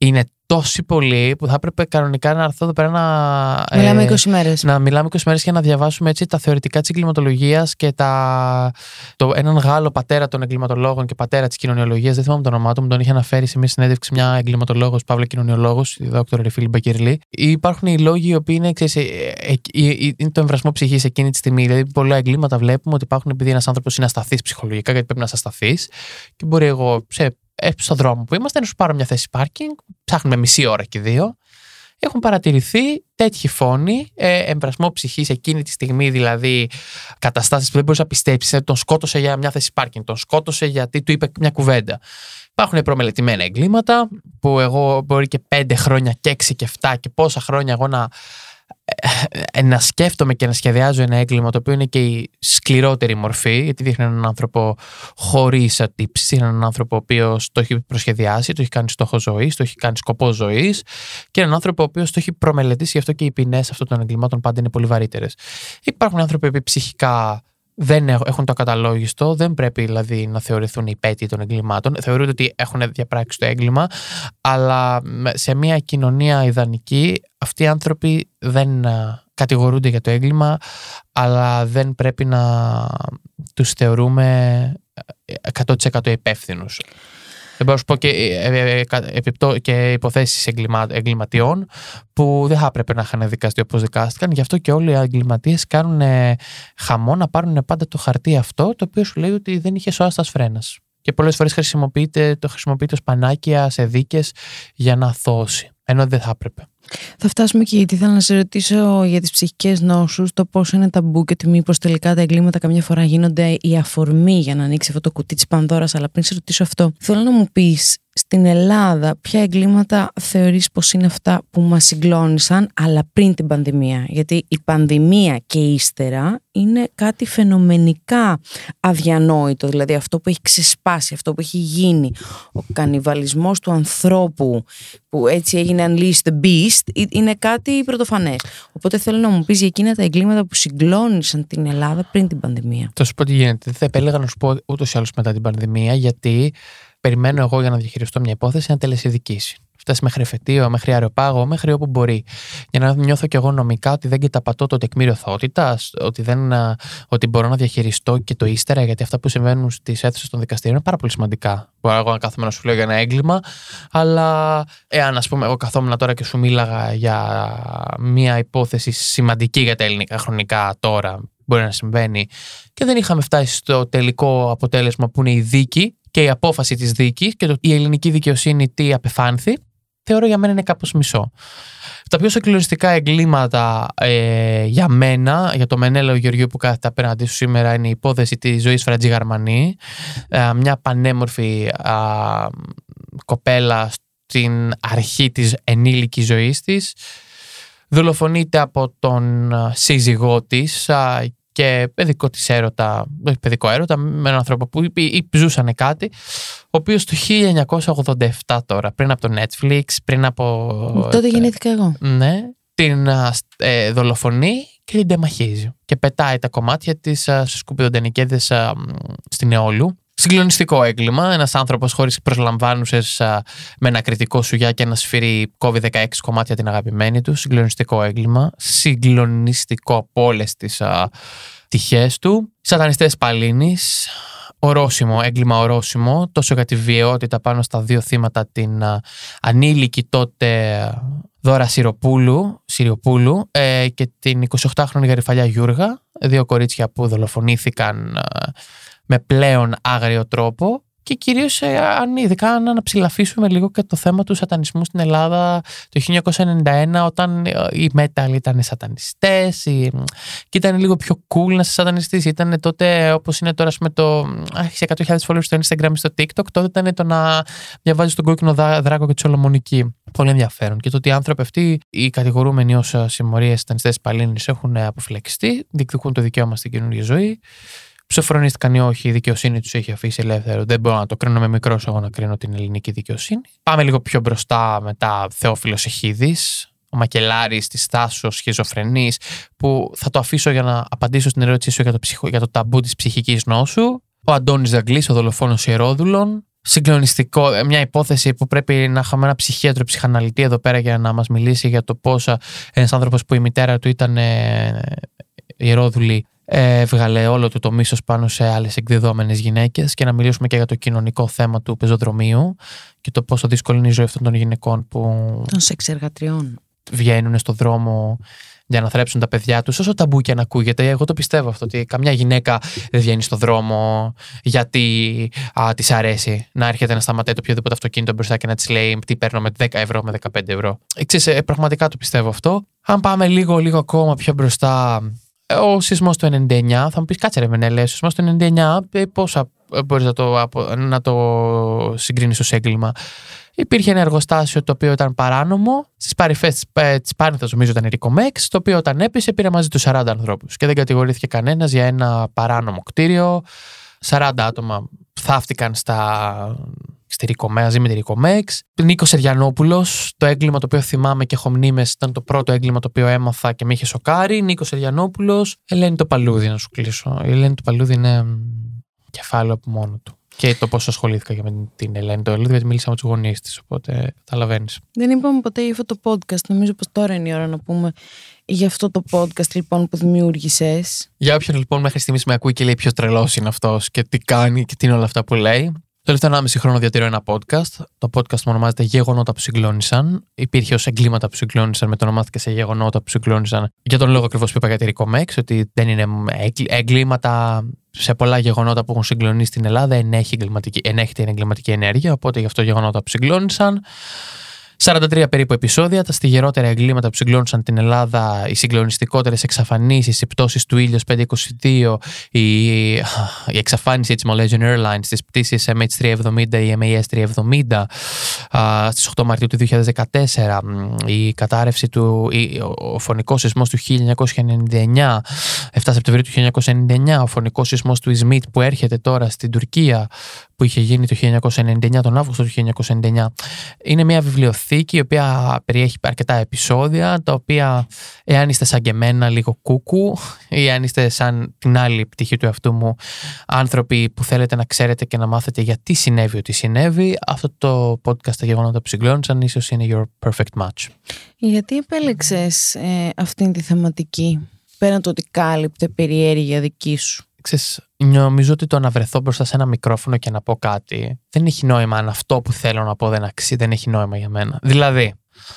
[SPEAKER 4] είναι τόσοι πολλοί που θα έπρεπε κανονικά να έρθω εδώ πέρα να.
[SPEAKER 3] Μιλάμε
[SPEAKER 4] ε,
[SPEAKER 3] 20 μέρες.
[SPEAKER 4] να μιλάμε 20 μέρες και να διαβάσουμε έτσι τα θεωρητικά της εγκληματολογίας και τα... το, έναν Γάλλο πατέρα των εγκληματολόγων και πατέρα της κοινωνιολογίας, δεν θυμάμαι το όνομά του, μου τον είχε αναφέρει σε μια συνέντευξη μια εγκληματολόγος, παύλα κοινωνιολόγος, η δόκτωρα Ρεφίλη Μπακυρλή. Υπάρχουν οι λόγοι οι οποίοι είναι, ξέρεις, ε, ε, ε, ε, είναι το εμβρασμό ψυχής εκείνη τη στιγμή. Δηλαδή, πολλά εγκλήματα βλέπουμε ότι υπάρχουν επειδή ένας άνθρωπος είναι ασταθής ψυχολογικά, γιατί πρέπει να είσαι ασταθής και μπορεί εγώ σε, ε, στον δρόμο που είμαστε να σου πάρω μια θέση πάρκινγκ, ψάχνουμε μισή ώρα και δύο έχουν παρατηρηθεί τέτοιοι φόνοι, ε, εμπρασμό ψυχής εκείνη τη στιγμή, δηλαδή καταστάσεις που δεν μπορείς να πιστέψεις. Τον σκότωσε για μια θέση πάρκινγκ, τον σκότωσε γιατί του είπε μια κουβέντα. Υπάρχουν προμελετημένα εγκλήματα που εγώ μπορεί και πέντε χρόνια και έξι και 7 και πόσα χρόνια εγώ να, ε, να σκέφτομαι και να σχεδιάζω ένα έγκλημα το οποίο είναι και η σκληρότερη μορφή, γιατί δείχνει έναν άνθρωπο χωρίς ατύψεις, έναν άνθρωπο ο οποίος το έχει προσχεδιάσει, το έχει κάνει στόχο ζωής, το έχει κάνει σκοπό ζωής και έναν άνθρωπο ο οποίος το έχει προμελετήσει, γι' αυτό και οι ποινές αυτών των εγκλημάτων πάντα είναι πολύ βαρύτερες. Υπάρχουν άνθρωποι που ψυχικά δεν έχ- έχουν το ακαταλόγιστο, δεν πρέπει δηλαδή να θεωρηθούν υπέτειοι των εγκλημάτων. Θεωρούνται ότι έχουν διαπράξει το έγκλημα, αλλά με- σε μια κοινωνία ιδανική αυτοί οι άνθρωποι δεν α, κατηγορούνται για το έγκλημα, αλλά δεν πρέπει να τους θεωρούμε ε, 100% υπεύθυνους. Δεν μπορώ να σου πω και, ε, ε, ε, κα- επιπτώ- και υποθέσεις εγκλημα, εγκληματιών που δεν θα έπρεπε να είχαν δικαστεί όπως δικάστηκαν. Γι' αυτό και όλοι οι εγκληματίες κάνουν ε, χαμό να πάρουν πάντα το χαρτί αυτό το οποίο σου λέει ότι δεν είχε σώαστας φρένας. Και πολλές φορές χρησιμοποιείται, το χρησιμοποιείται ως πανάκια σε δίκες για να αθώσει. Ενώ δεν θα έπρεπε.
[SPEAKER 3] Θα φτάσουμε και γιατί ήθελα να σε ρωτήσω για τις ψυχικές νόσους, το πόσο είναι ταμπού και ότι μήπως τελικά τα εγκλήματα καμιά φορά γίνονται η αφορμή για να ανοίξει αυτό το κουτί της Πανδώρας. Αλλά πριν σε ρωτήσω αυτό, θέλω να μου πεις στην Ελλάδα ποια εγκλήματα θεωρείς πως είναι αυτά που μας συγκλώνησαν αλλά πριν την πανδημία; Γιατί η πανδημία και ύστερα είναι κάτι φαινομενικά αδιανόητο. Δηλαδή αυτό που έχει ξεσπάσει, αυτό που έχει γίνει ο κανιβαλισμός του ανθρώπου που έτσι έγινε Unleash the Beast είναι κάτι πρωτοφανές. Οπότε θέλω να μου πεις για εκείνα τα εγκλήματα που συγκλώνησαν την Ελλάδα πριν την πανδημία.
[SPEAKER 4] Θα σου πω τι γίνεται, θα επέλεγα να σου πω ούτως ή άλλως μετά την πανδημία γιατί περιμένω εγώ για να διαχειριστώ μια υπόθεση να τελεσυδικήσει. Φτάσει μέχρι εφετείο, μέχρι αεροπάγο, μέχρι όπου μπορεί. Για να νιώθω κι εγώ νομικά ότι δεν καταπατώ το τεκμήριο θεότητα, ότι, δεν, ότι μπορώ να διαχειριστώ και το ύστερα, γιατί αυτά που συμβαίνουν στις αίθουσες των δικαστηρίων είναι πάρα πολύ σημαντικά. Μπορώ εγώ να κάθομαι να σου λέω για ένα έγκλημα, αλλά εάν ας πούμε εγώ καθόμουν τώρα και σου μίλαγα για μια υπόθεση σημαντική για τα ελληνικά χρονικά τώρα, μπορεί να συμβαίνει, και δεν είχαμε φτάσει στο τελικό αποτέλεσμα που είναι η δίκη, και η απόφαση της δίκης και το, η ελληνική δικαιοσύνη τι απεφάνθη, θεωρώ για μένα είναι κάπως μισό. Τα πιο συγκλονιστικά εγκλήματα ε, για μένα, για το Μενέλαο Γεωργίου που κάθεται απέναντί σου σήμερα, είναι η υπόθεση της ζωής Φρατζή Γαρμανή. Ε, μια πανέμορφη κοπέλα στην αρχή της ενήλικης ζωής της. Δολοφονείται από τον σύζυγό της και παιδικό της έρωτα, όχι παιδικό έρωτα, με έναν άνθρωπο που ζούσαν κάτι, ο οποίος το 1987 τώρα, πριν από το Netflix, πριν από.
[SPEAKER 3] Τότε γεννήθηκα εγώ.
[SPEAKER 4] Ναι, την ε, δολοφονεί και την τεμαχίζει. Και πετάει τα κομμάτια της στου σκουπιδοντενικέδε στην Εόλου. Συγκλονιστικό έγκλημα. Ένας άνθρωπος χωρίς προσλαμβάνουσες με ένα κριτικό σουγιά και ένα σφυρί κόβει 16 κομμάτια την αγαπημένη του. Συγκλονιστικό έγκλημα. Συγκλονιστικό από όλες τις τυχές του. Σατανιστές Παλίνης. Ορόσημο, έγκλημα ορόσημο, τόσο για τη βιαιότητα πάνω στα δύο θύματα, την ανήλικη τότε Δώρα Σιροπούλου, Σιριοπούλου ε, και την 28χρονη Γαριφαλιά Γιούργα, δύο κορίτσια που δολοφονήθηκαν με πλέον άγριο τρόπο και κυρίως ε, αν ειδικά να αναψηλαφίσουμε λίγο και το θέμα του σατανισμού στην Ελλάδα το 1991 όταν ε, οι metal ήταν σατανιστές. και ήταν λίγο πιο cool να είσαι σατανιστής. Ήταν τότε όπως είναι τώρα με το έχεις 100.000 followers στο Instagram στο TikTok τότε ήταν το να διαβάζεις τον κόκκινο δράκο και τη Σολομονική. Πολύ ενδιαφέρον. Και το ότι οι άνθρωποι αυτοί οι κατηγορούμενοι ως συμμορίες σατανιστές παλίνη έχουν αποφυλακιστεί διεκδικούν το δικαίωμα στην καινούργια ζωή ψοφρονίστηκαν ή όχι, η δικαιοσύνη τους έχει αφήσει ελεύθερο. Δεν μπορώ να το κρίνω με μικρός εγώ να κρίνω την ελληνική δικαιοσύνη. Πάμε λίγο πιο μπροστά μετά. Θεόφιλο Εχίδη, ο Μακελάρης της Τάσο Σχιζοφρενή, που θα το αφήσω για να απαντήσω στην ερώτησή σου για το, ψυχο, για το ταμπού της ψυχικής νόσου. Ο Αντώνης Δαγκλή, ο δολοφόνος Ιερόδουλων. Συγκλονιστικό, ε, μια υπόθεση που πρέπει να είχαμε ένα ψυχίατρο ψυχαναλυτή εδώ πέρα για να μας μιλήσει για το πώ ένας άνθρωπος που η μητέρα του ήταν ε, ιερόδουλη έβγαλε όλο του το μίσος πάνω σε άλλες εκδεδόμενε γυναίκες και να μιλήσουμε και για το κοινωνικό θέμα του πεζοδρομίου και το πόσο δύσκολη είναι η ζωή αυτών των γυναικών που.
[SPEAKER 3] των σεξεργατριών.
[SPEAKER 4] Βγαίνουν στον δρόμο για να θρέψουν τα παιδιά τους, όσο ταμπού και αν ακούγεται. Εγώ το πιστεύω αυτό, ότι καμιά γυναίκα δεν βγαίνει στον δρόμο γιατί της αρέσει να έρχεται να σταματάει το οποιοδήποτε αυτοκίνητο μπροστά και να της λέει τι παίρνω με 10 ευρώ, με 15 ευρώ. Ξέρεις, ε, πραγματικά το πιστεύω αυτό. Αν πάμε λίγο, λίγο ακόμα πιο μπροστά ο σεισμός του 99, θα μου πεις κάτσε ρε Μενέλε, ο σεισμός του 99, ε, πόσα μπορείς να το, να το συγκρίνεις ως έγκλημα. Υπήρχε ένα εργοστάσιο το οποίο ήταν παράνομο. Στις παρυφές της ε, Πάνηθα, νομίζω ήταν η Ρικομέξ, το οποίο όταν έπεσε πήρε μαζί τους 40 ανθρώπους και δεν κατηγορήθηκε κανένας για ένα παράνομο κτίριο. 40 άτομα θαύτηκαν στα στη Ρικομέ, μαζί με τη Ρικομέξ. Νίκος Σεριανόπουλο, το έγκλημα το οποίο θυμάμαι και έχω μνήμες, ήταν το πρώτο έγκλημα το οποίο έμαθα και με είχε σοκάρει. Νίκος Σεριανόπουλο, Ελένη το Παλούδι, να σου κλείσω. Η Ελένη το Παλούδι είναι κεφάλαιο από μόνο του. Και το πώς ασχολήθηκα και με την Ελένη το Παλούδι, γιατί μίλησα με του γονείς της. Οπότε καταλαβαίνει.
[SPEAKER 3] Δεν είπαμε ποτέ για αυτό το podcast. Νομίζω πως τώρα είναι η ώρα να πούμε για αυτό το podcast λοιπόν που δημιούργησες.
[SPEAKER 4] Για όποιον λοιπόν μέχρι στιγμής με ακούει και λέει ποιος τρελός είναι αυτός και τι κάνει και τι είναι όλα αυτά που λέει. Το τελευταίο 1,5 χρόνο διατηρώ ένα podcast. Το podcast μου ονομάζεται Γεγονότα που συγκλώνησαν. Υπήρχε ως εγκλήματα που συγκλώνησαν, μετονομάστηκε σε γεγονότα που συγκλώνησαν. Για τον λόγο ακριβώς που είπα για τη Ρικομέξ, ότι δεν είναι εγκλήματα σε πολλά γεγονότα που έχουν συγκλονίσει στην Ελλάδα, ενέχει, εγκληματική, ενέχει την εγκληματική ενέργεια. Οπότε γι' αυτό γεγονότα που συγκλώνησαν. 43 περίπου επεισόδια, τα στιγερότερα εγκλήματα που συγκλώνησαν την Ελλάδα, οι συγκλονιστικότερες εξαφανίσεις, οι πτώσεις του ήλιος 522, η, η εξαφάνιση της Malaysian Airlines, τι πτήσει MH370 ή MAS370 στις 8 Μαρτίου του 2014, η κατάρρευση του, η, ο φωνικός σεισμός του 1999, 7 Σεπτεμβρίου του 1999, ο φωνικός σεισμός του Ισμίτ που έρχεται τώρα στην Τουρκία, που είχε γίνει το 1999, τον Αύγουστο του 1999. Είναι μια βιβλιοθήκη η οποία περιέχει αρκετά επεισόδια, τα οποία εάν είστε σαν και εμένα λίγο κούκου ή αν είστε σαν την άλλη πτυχή του εαυτού μου άνθρωποι που θέλετε να ξέρετε και να μάθετε γιατί συνέβη ότι συνέβη, αυτό το podcast τα γεγονότα που συγκλώνησαν ίσως είναι your perfect match.
[SPEAKER 3] Γιατί επέλεξες ε, αυτήν τη θεματική, πέραν το ότι κάλυπτε περιέργεια δική σου;
[SPEAKER 4] Ξέρεις, νομίζω ότι το να βρεθώ μπροστά σε ένα μικρόφωνο και να πω κάτι δεν έχει νόημα αν αυτό που θέλω να πω δεν αξίζει, δεν έχει νόημα για μένα. Δηλαδή.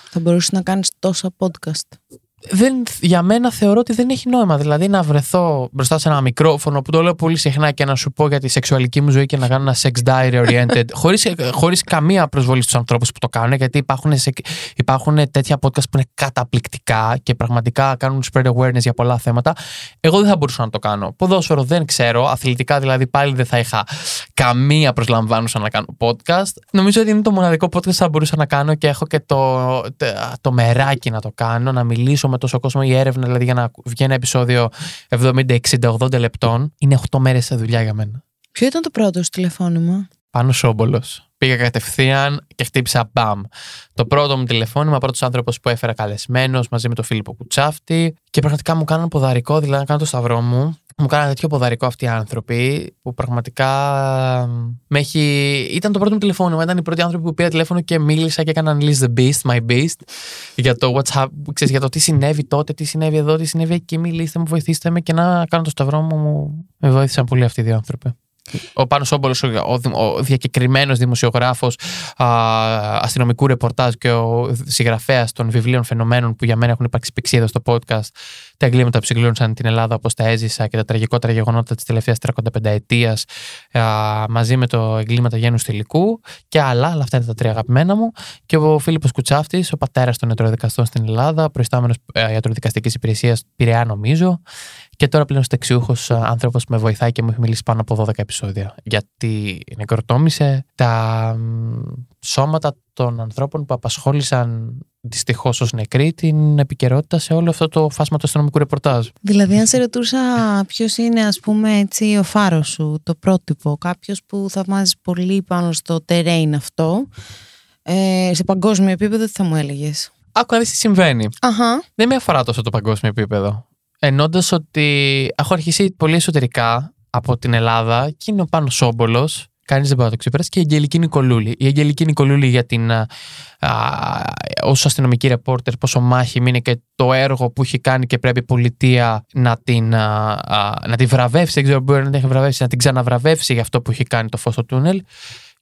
[SPEAKER 3] Θα μπορούσες να κάνεις τόσα podcast
[SPEAKER 4] δεν, για μένα θεωρώ ότι δεν έχει νόημα. Δηλαδή να βρεθώ μπροστά σε ένα μικρόφωνο που το λέω πολύ συχνά και να σου πω για τη σεξουαλική μου ζωή και να κάνω ένα sex diary oriented, (laughs) χωρίς, χωρίς καμία προσβολή στους ανθρώπους που το κάνουν, γιατί υπάρχουν, υπάρχουν τέτοια podcast που είναι καταπληκτικά και πραγματικά κάνουν spread awareness για πολλά θέματα. Εγώ δεν θα μπορούσα να το κάνω. Ποδόσφαιρο δεν ξέρω. Αθλητικά δηλαδή πάλι δεν θα είχα καμία προσλαμβάνουσα να κάνω podcast. Νομίζω ότι είναι το μοναδικό podcast που θα μπορούσα να κάνω και έχω και το, το, το μεράκι να το κάνω, να μιλήσω με τόσο κόσμο η έρευνα, δηλαδή για να βγει ένα επεισόδιο 70, 60, 80 λεπτών, είναι 8 μέρες σε δουλειά για μένα.
[SPEAKER 3] Ποιο ήταν το πρώτο σου τηλεφώνημα,
[SPEAKER 4] Πάνω Σόμπολος. Πήγα κατευθείαν και χτύπησα μπαμ. Το πρώτο μου τηλεφώνημα, πρώτος άνθρωπος που έφερα καλεσμένος μαζί με τον Φίλιππο Κουτσάφτη. Και πραγματικά μου κάναν ποδαρικό, δηλαδή να κάνω το σταυρό μου μου κάνανε τέτοιο ποδαρικό αυτοί οι άνθρωποι που πραγματικά με έχει... Ήταν το πρώτο μου τηλεφώνημα. Ήταν οι πρώτοι άνθρωποι που πήρα τηλέφωνο και μίλησα και έκαναν Unleash the Beast, my beast, για το WhatsApp, ξέρεις, για το τι συνέβη τότε, τι συνέβη εδώ, τι συνέβη εκεί. Μιλήστε μου, βοηθήστε με και να κάνω το σταυρό μου. Με βοήθησαν πολύ αυτοί οι δύο άνθρωποι ο Πάνος Όμπολος, ο, ο διακεκριμένος δημοσιογράφος α, αστυνομικού ρεπορτάζ και ο συγγραφέας των βιβλίων φαινομένων που για μένα έχουν υπάρξει πηξίδα εδώ στο podcast τα εγκλήματα που συγκλίνωσαν την Ελλάδα όπως τα έζησα και τα τραγικότερα γεγονότα της τελευταίας 35 ετίας α, μαζί με το εγκλήματα γένους τελικού και άλλα, αλλά αυτά είναι τα τρία αγαπημένα μου. Και ο Φίλιππος Κουτσάφτης, ο πατέρας των ιατροδικαστών στην Ελλάδα, προϊστάμενος ε, ιατροδικαστικής υπηρεσίας Πειραιά νομίζω και τώρα πλέον στεξιούχο ε, άνθρωπος με βοηθάει και μου έχει μιλήσει πάνω από 12 επεισόδια. Γιατί νεκροτόμησε τα σώματα των ανθρώπων που απασχόλησαν δυστυχώς ως νεκροί την επικαιρότητα σε όλο αυτό το φάσμα του αστυνομικού ρεπορτάζ.
[SPEAKER 3] Δηλαδή, αν σε ρωτούσα ποιος είναι, ας πούμε, έτσι, ο φάρος σου, το πρότυπο, κάποιος που θαυμάζει πολύ πάνω στο terrain αυτό, ε, σε παγκόσμιο επίπεδο, τι θα μου έλεγες;
[SPEAKER 4] Άκου να δεις τι συμβαίνει.
[SPEAKER 3] Αχα.
[SPEAKER 4] Δεν με αφορά τόσο το παγκόσμιο επίπεδο ενώντα ότι έχω αρχίσει πολύ εσωτερικά από την Ελλάδα και είναι ο πάνω Σόμπολος. Κανείς δεν μπορεί να το ξεπεράσει. Και η Αγγελική Νικολούλη. Η Αγγελική Νικολούλη για την. ως αστυνομική ρεπόρτερ, πόσο μάχη είναι και το έργο που έχει κάνει και πρέπει η πολιτεία να την, α, να την βραβεύσει. Δεν ξέρω, μπορεί να την έχει βραβεύσει, να την ξαναβραβεύσει για αυτό που έχει κάνει το φως στο τούνελ.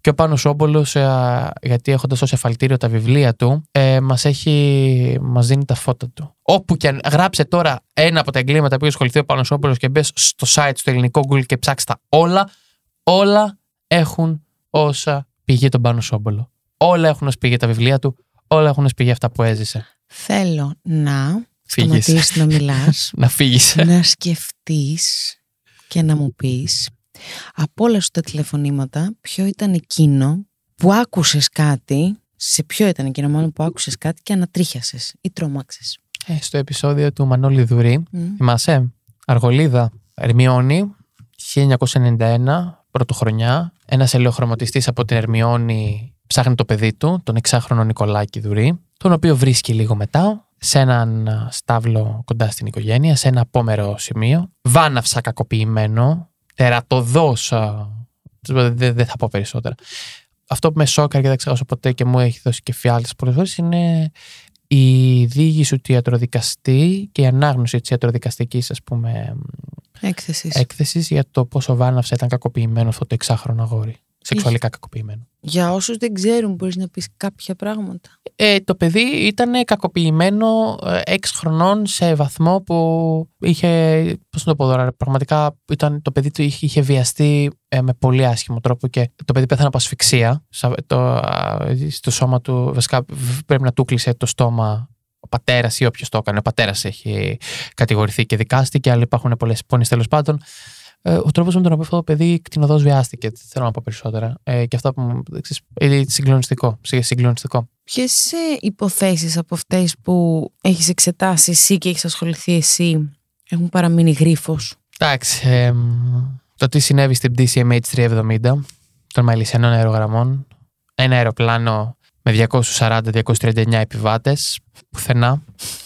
[SPEAKER 4] Και ο Πάνος Όμπολος, ε, γιατί έχοντας ως εφαλτήριο τα βιβλία του, ε, μας, έχει, μας δίνει τα φώτα του. Όπου και αν γράψε τώρα ένα από τα εγκλήματα που έχει ασχοληθεί ο Πάνος Όμπολος και μπες στο site, στο ελληνικό Google και ψάξει τα όλα, όλα έχουν όσα πηγή τον Πάνος Σόμπολο. Όλα έχουν ως πηγή τα βιβλία του, όλα έχουν ως πηγή αυτά που έζησε.
[SPEAKER 3] Θέλω να
[SPEAKER 4] Φύγεις.
[SPEAKER 3] σταματήσεις να μιλάς, (laughs)
[SPEAKER 4] να φύγεις.
[SPEAKER 3] να σκεφτείς και να μου πεις από όλα σου τα τηλεφωνήματα, ποιο ήταν εκείνο που άκουσες κάτι, σε ποιο ήταν εκείνο μάλλον που άκουσες κάτι και ανατρίχιασες ή τρόμαξες;
[SPEAKER 4] Ε, στο επεισόδιο του Μανώλη Δουρή,
[SPEAKER 3] Mm.
[SPEAKER 4] θυμάσαι, Αργολίδα, Ερμιόνη, 1991, πρωτοχρονιά, ένας ελαιοχρωματιστής από την Ερμιόνη ψάχνει το παιδί του, τον εξάχρονο Νικολάκη Δουρή, τον οποίο βρίσκει λίγο μετά σε έναν α, στάβλο κοντά στην οικογένεια, σε ένα απόμερο σημείο, βάναυσα κακοποιημένο, τερατοδός, α, δεν δεν θα πω περισσότερα. Αυτό που με σόκαρε και δεν ξεχάσω ποτέ και μου έχει δώσει και φιάλτες πολλές φορές είναι η διήγηση του ιατροδικαστή και η ανάγνωση της ιατροδικαστικής ας πούμε
[SPEAKER 3] Έκθεσης.
[SPEAKER 4] έκθεσης για το πόσο βάναυσα ήταν κακοποιημένο αυτό το εξάχρονο αγόρι. Σεξουαλικά κακοποιημένο.
[SPEAKER 3] Για όσους δεν ξέρουν μπορείς να πεις κάποια πράγματα.
[SPEAKER 4] Ε, το παιδί ήταν κακοποιημένο ε, έξι χρονών σε βαθμό που είχε, πώς να το πω τώρα, πραγματικά ήταν, το παιδί του είχε, είχε βιαστεί ε, με πολύ άσχημο τρόπο και το παιδί πέθανε από ασφυξία. Σα- Το, α, στο σώμα του, βασικά πρέπει να του κλείσε το στόμα ο πατέρας ή όποιος το έκανε. Ο πατέρας έχει κατηγορηθεί και δικάστηκε, αλλά υπάρχουν πολλές υπόνοιε τέλος πάντων. Ε, ο τρόπος με τον οποίο αυτό το παιδί κτηνοδός βιάστηκε. Δεν θέλω να πω περισσότερα. Ε, και αυτό που μου. ξέρεις, Είναι συγκλονιστικό. Συγκλονιστικό.
[SPEAKER 3] Ποιες υποθέσεις από αυτές που έχεις εξετάσει εσύ και έχεις ασχοληθεί εσύ έχουν παραμείνει γρίφος;
[SPEAKER 4] Εντάξει. εμ, το τι συνέβη στην πτήση MH370 των Μαλισσιανών αερογραμμών. Ένα αεροπλάνο με 240-239 επιβάτες. Πουθενά.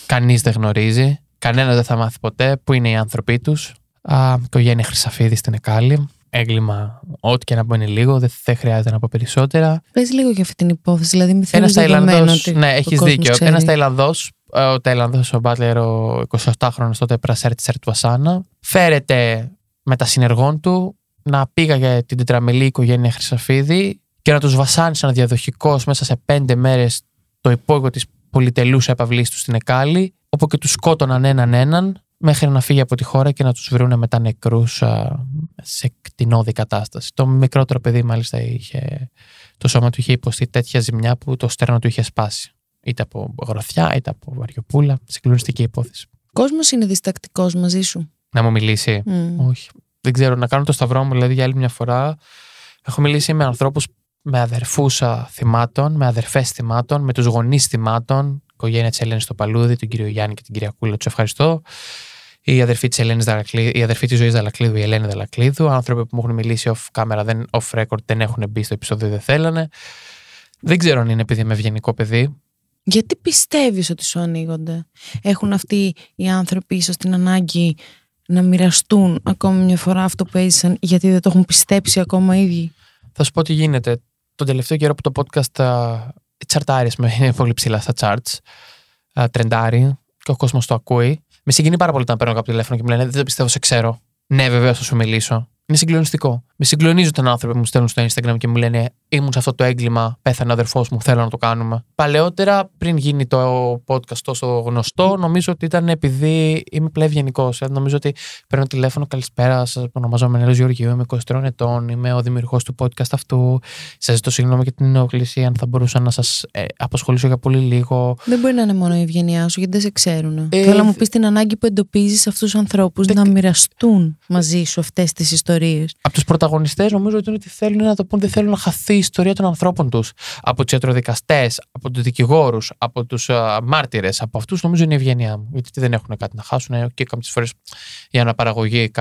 [SPEAKER 4] Κανείς δεν γνωρίζει. Κανένας δεν θα μάθει ποτέ πού είναι οι άνθρωποι τους. Α, οικογένεια Χρυσαφίδη στην Εκάλη. Έγκλημα, ό,τι και να πω είναι λίγο, δεν, δεν χρειάζεται να πω περισσότερα.
[SPEAKER 3] Πες λίγο για αυτή την υπόθεση, δηλαδή μη
[SPEAKER 4] Ένας
[SPEAKER 3] θέλεις δεδομένο
[SPEAKER 4] Ταϊλανδός.
[SPEAKER 3] ότι
[SPEAKER 4] Ναι,
[SPEAKER 3] ο
[SPEAKER 4] έχεις
[SPEAKER 3] κόσμος
[SPEAKER 4] δίκιο.
[SPEAKER 3] ξέρει.
[SPEAKER 4] Ένας Ταϊλανδός, ο Ταϊλανδός, ο Μπάτλερ, ο 28χρονο τότε Πρασέρτη του Ασάνα, φέρεται με τα συνεργών του να πήγαγε την τετραμελή οικογένεια Χρυσαφίδη και να τους βασάνει σαν διαδοχικός μέσα σε πέντε μέρες το υπόγειο της πολυτελούς έπαυλής του στην Εκάλη, όπου και τους σκότωναν έναν έναν μέχρι να φύγει από τη χώρα και να τους βρούνε μετά νεκρούς α, σε κτηνώδη κατάσταση. Το μικρότερο παιδί μάλιστα είχε, το σώμα του είχε υποστεί τέτοια ζημιά που το στέρνο του είχε σπάσει. Είτε από γροθιά, είτε από βαριοπούλα. Συγκλονιστική υπόθεση.
[SPEAKER 3] Κόσμος είναι διστακτικός μαζί σου.
[SPEAKER 4] Να μου μιλήσει.
[SPEAKER 3] Μμ.
[SPEAKER 4] Όχι. Δεν ξέρω, να κάνω το σταυρό μου, δηλαδή για άλλη μια φορά. Έχω μιλήσει με ανθρώπους με αδερφούς θυμάτων, με αδερφές θυμάτων, με τους γονείς θυμάτων. Οικογένεια της Ελένης στο Παλούδι, τον κύριο Γιάννη και την κυρία Κούλα, τους ευχαριστώ. Η αδερφή της Ελένης Δαλακλίδου, η αδερφή της ζωής Δαλακλίδου, η Ελένη Δαλακλίδου. Άνθρωποι που μου έχουν μιλήσει off camera, δεν, off record, δεν έχουν μπει στο επεισόδιο, δεν θέλανε. Δεν ξέρω αν είναι επειδή είμαι ευγενικό παιδί.
[SPEAKER 3] Γιατί πιστεύεις ότι σου ανοίγονται; Έχουν αυτοί οι άνθρωποι ίσως την ανάγκη να μοιραστούν ακόμη μια φορά αυτό που έζησαν γιατί δεν το έχουν πιστέψει ακόμα οι ίδιοι;
[SPEAKER 4] Θα σου πω τι γίνεται. Τον τελευταίο καιρό που το podcast ας, τσαρτάρει, με είναι πολύ ψηλά στα charts, α, τρεντάρει και ο κόσμος το ακούει. Με συγκινεί πάρα πολύ όταν παίρνω κάποιο τηλέφωνο και μου λένε Δεν το πιστεύω, σε ξέρω. Ναι, βεβαίως θα σου μιλήσω. Είναι συγκλονιστικό. Με συγκλονίζουν όταν άνθρωποι που μου στέλνουν στο Instagram και μου λένε Ήμουν σε αυτό το έγκλημα, πέθανε ο αδερφός μου, θέλω να το κάνουμε. Παλαιότερα, πριν γίνει το podcast τόσο γνωστό, νομίζω ότι ήταν επειδή είμαι πλέον ευγενικό. Νομίζω ότι παίρνω τηλέφωνο, καλησπέρα, σας ονομάζομαι Νέλο Γεωργίου, είμαι 23 ετών, είμαι ο δημιουργός του podcast αυτού. Σας ζητώ συγγνώμη για την ενόχληση, αν θα μπορούσα να σας ε, απασχολήσω για πολύ λίγο.
[SPEAKER 3] Δεν μπορεί να είναι μόνο η ευγενιά σου γιατί δεν σε ξέρουν.
[SPEAKER 4] Ε,
[SPEAKER 3] Θέλω να μου πεις την ανάγκη που εντοπίζεις αυτούς τους ανθρώπους
[SPEAKER 4] δεν-
[SPEAKER 3] να μοιραστούν μαζί σου αυτές τις ιστορίες.
[SPEAKER 4] Από τους πρωταγωνιστές, νομίζω ότι είναι ότι θέλουν να το πούν, δεν θέλουν να χαθεί η ιστορία των ανθρώπων τους. Από τους ιατροδικαστές, από τους δικηγόρους, από τους μάρτυρες, από αυτούς νομίζω είναι η ευγένειά μου. Γιατί δεν έχουν κάτι να χάσουν ε, και κάποιες φορές η αναπαραγωγή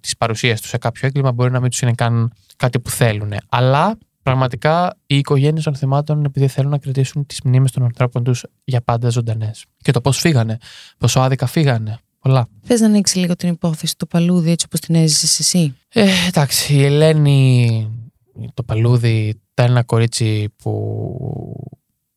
[SPEAKER 4] της παρουσίας τους σε κάποιο έγκλημα μπορεί να μην τους είναι καν κάτι που θέλουν. Αλλά πραγματικά οι οικογένειες των θυμάτων, επειδή θέλουν να κρατήσουν τις μνήμες των ανθρώπων τους για πάντα ζωντανές. Και το πώς φύγανε, πόσο άδικα φύγανε. Πολλά.
[SPEAKER 3] Θες να ανοίξει λίγο την υπόθεση του παλούδι έτσι όπως την έζησες εσύ;
[SPEAKER 4] Ε, εντάξει, η Ελένη, το παλούδι, ήταν ένα κορίτσι που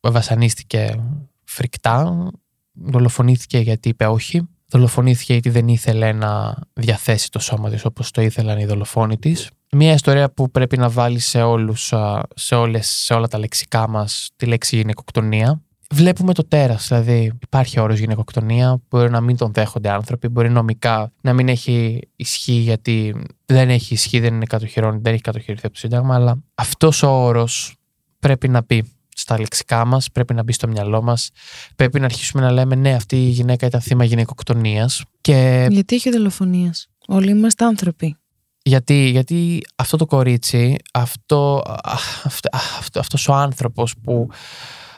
[SPEAKER 4] βασανίστηκε φρικτά. Δολοφονήθηκε γιατί είπε όχι. Δολοφονήθηκε γιατί δεν ήθελε να διαθέσει το σώμα της όπως το ήθελαν οι δολοφόνοι της. Μια ιστορία που πρέπει να βάλει σε, όλους, α, σε, όλες, σε όλα τα λεξικά μας τη λέξη γυναικοκτονία. Βλέπουμε το τέρας, δηλαδή υπάρχει όρος γυναικοκτονία, μπορεί να μην τον δέχονται άνθρωποι, μπορεί νομικά να μην έχει ισχύ γιατί δεν έχει ισχύ, δεν είναι κατοχυρών, δεν έχει κατοχυρηθεί από το Σύνταγμα, αλλά αυτός ο όρος πρέπει να μπει στα λεξικά μας, πρέπει να μπει στο μυαλό μας, πρέπει να αρχίσουμε να λέμε ναι αυτή η γυναίκα ήταν θύμα γυναικοκτονίας και
[SPEAKER 3] Γιατί έχει δολοφονία. Όλοι είμαστε άνθρωποι.
[SPEAKER 4] γιατί, γιατί αυτό το κορίτσι, αυτό, α, αυτό, α, αυτό, αυτός ο άνθρωπος που,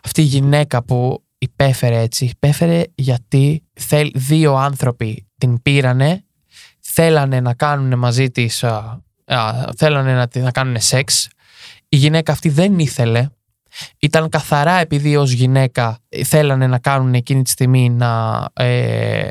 [SPEAKER 4] αυτή η γυναίκα που υπέφερε έτσι, υπέφερε γιατί θέλ, δύο άνθρωποι την πήρανε, θέλανε να κάνουν μαζί της, α, α, θέλανε να, τη- να κάνουν σεξ. Η γυναίκα αυτή δεν ήθελε, ήταν καθαρά επειδή ως γυναίκα θέλανε να κάνουν εκείνη τη στιγμή να ε,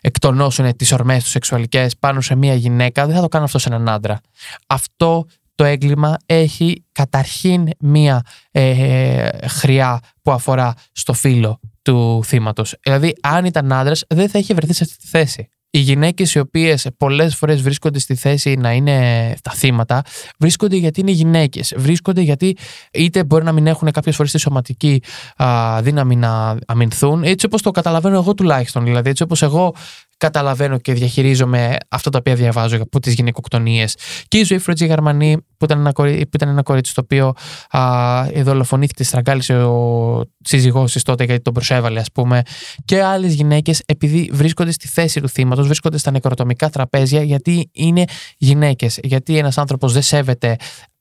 [SPEAKER 4] εκτονώσουν τις ορμές τους σεξουαλικές πάνω σε μια γυναίκα, δεν θα το κάνουν αυτό σε έναν άντρα. Αυτό το έγκλημα έχει καταρχήν μία ε, χρειά που αφορά στο φύλλο του θύματος. Δηλαδή, αν ήταν άντρας, δεν θα είχε βρεθεί σε αυτή τη θέση. οι γυναίκες οι οποίες πολλές φορές βρίσκονται στη θέση να είναι τα θύματα, βρίσκονται γιατί είναι γυναίκες. Βρίσκονται γιατί είτε μπορεί να μην έχουν κάποιες φορές τη σωματική α, δύναμη να αμυνθούν, έτσι όπως το καταλαβαίνω εγώ τουλάχιστον. Δηλαδή, έτσι όπως εγώ καταλαβαίνω και διαχειρίζομαι αυτά τα οποία διαβάζω από τις γυναικοκτονίες. Και η ζωή Φρότζη Γερμανή, που ήταν ένα, κορί, που ήταν ένα κορίτσι το οποίο α, δολοφονήθηκε, στραγγάλισε ο σύζυγός της τότε γιατί τον προσέβαλε, ας πούμε. Και άλλες γυναίκες, επειδή βρίσκονται στη θέση του θύματος, βρίσκονται στα νεκροτομικά τραπέζια, γιατί είναι γυναίκες. Γιατί ένας άνθρωπος δεν σέβεται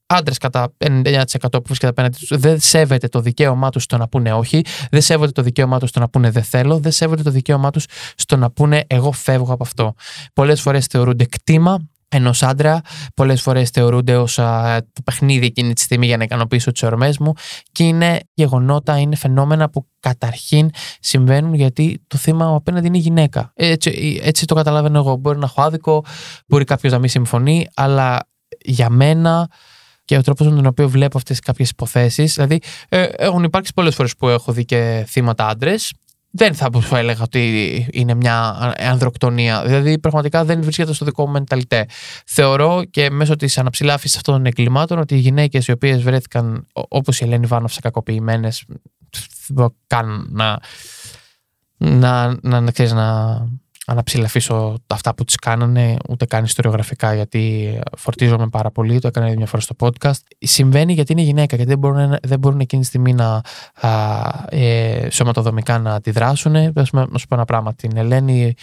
[SPEAKER 4] άντρες κατά 99% που βρίσκεται απέναντι τους δεν σέβεται το δικαίωμά τους στο να πούνε όχι, δεν σέβονται το δικαίωμά τους στο να πούνε δεν θέλω, δεν σέβονται το δικαίωμά τους στο να πούνε εγώ φεύγω από αυτό. Πολλές φορές θεωρούνται κτήμα ενός άντρα, πολλές φορές θεωρούνται ως το παιχνίδι εκείνη τη στιγμή για να ικανοποιήσω τις ορμές μου και είναι γεγονότα, είναι φαινόμενα που καταρχήν συμβαίνουν γιατί το θύμα απέναντι είναι γυναίκα. Έτσι, έτσι το καταλαβαίνω εγώ. Μπορεί να έχω άδικο, μπορεί κάποιος να μην συμφωνεί, αλλά για μένα και ο τρόπος με τον οποίο βλέπω αυτές κάποιες υποθέσεις. Δηλαδή, ε, έχουν υπάρξει πολλές φορές που έχω δει και θύματα άντρες. Δεν θα πω έλεγα ότι είναι μια ανδροκτονία. Δηλαδή, πραγματικά δεν βρίσκεται στο δικό μου μενταλιτέ. Θεωρώ και μέσω της αναψηλάφιση αυτών των εγκλημάτων ότι οι γυναίκες οι οποίες βρέθηκαν, όπως η Ελένη Βάνοφ, κακοποιημένες, δεν καν να. να, να, να, ξέρεις, να αναψηλαφίσω αυτά που τις κάνανε, ούτε καν ιστοριογραφικά γιατί φορτίζομαι πάρα πολύ, το έκανα μια φορά στο podcast. Συμβαίνει γιατί είναι γυναίκα, γιατί δεν μπορούν, δεν μπορούν εκείνη τη στιγμή να α, ε, σωματοδομικά να αντιδράσουν. Να σου πω ένα πράγμα, την Ελένη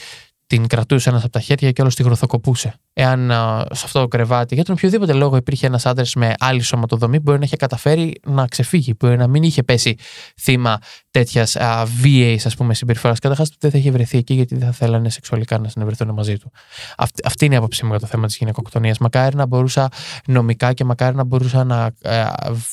[SPEAKER 4] την κρατούσε ένας από τα χέρια και όλος τη γροθοκοπούσε. Εάν σε αυτό το κρεβάτι, για τον οποιοδήποτε λόγο υπήρχε ένας άντρας με άλλη σωματοδομή, μπορεί να είχε καταφέρει να ξεφύγει, μπορεί να μην είχε πέσει θύμα τέτοιας βίαιης συμπεριφοράς. Καταρχάς, δεν θα είχε βρεθεί εκεί γιατί δεν θα θέλανε σεξουαλικά να συνευρεθούν μαζί του. Αυτή, αυτή είναι η άποψή μου για το θέμα της γυναικοκτονίας. Μακάρι να μπορούσα νομικά και μακάρι να μπορούσα να ε,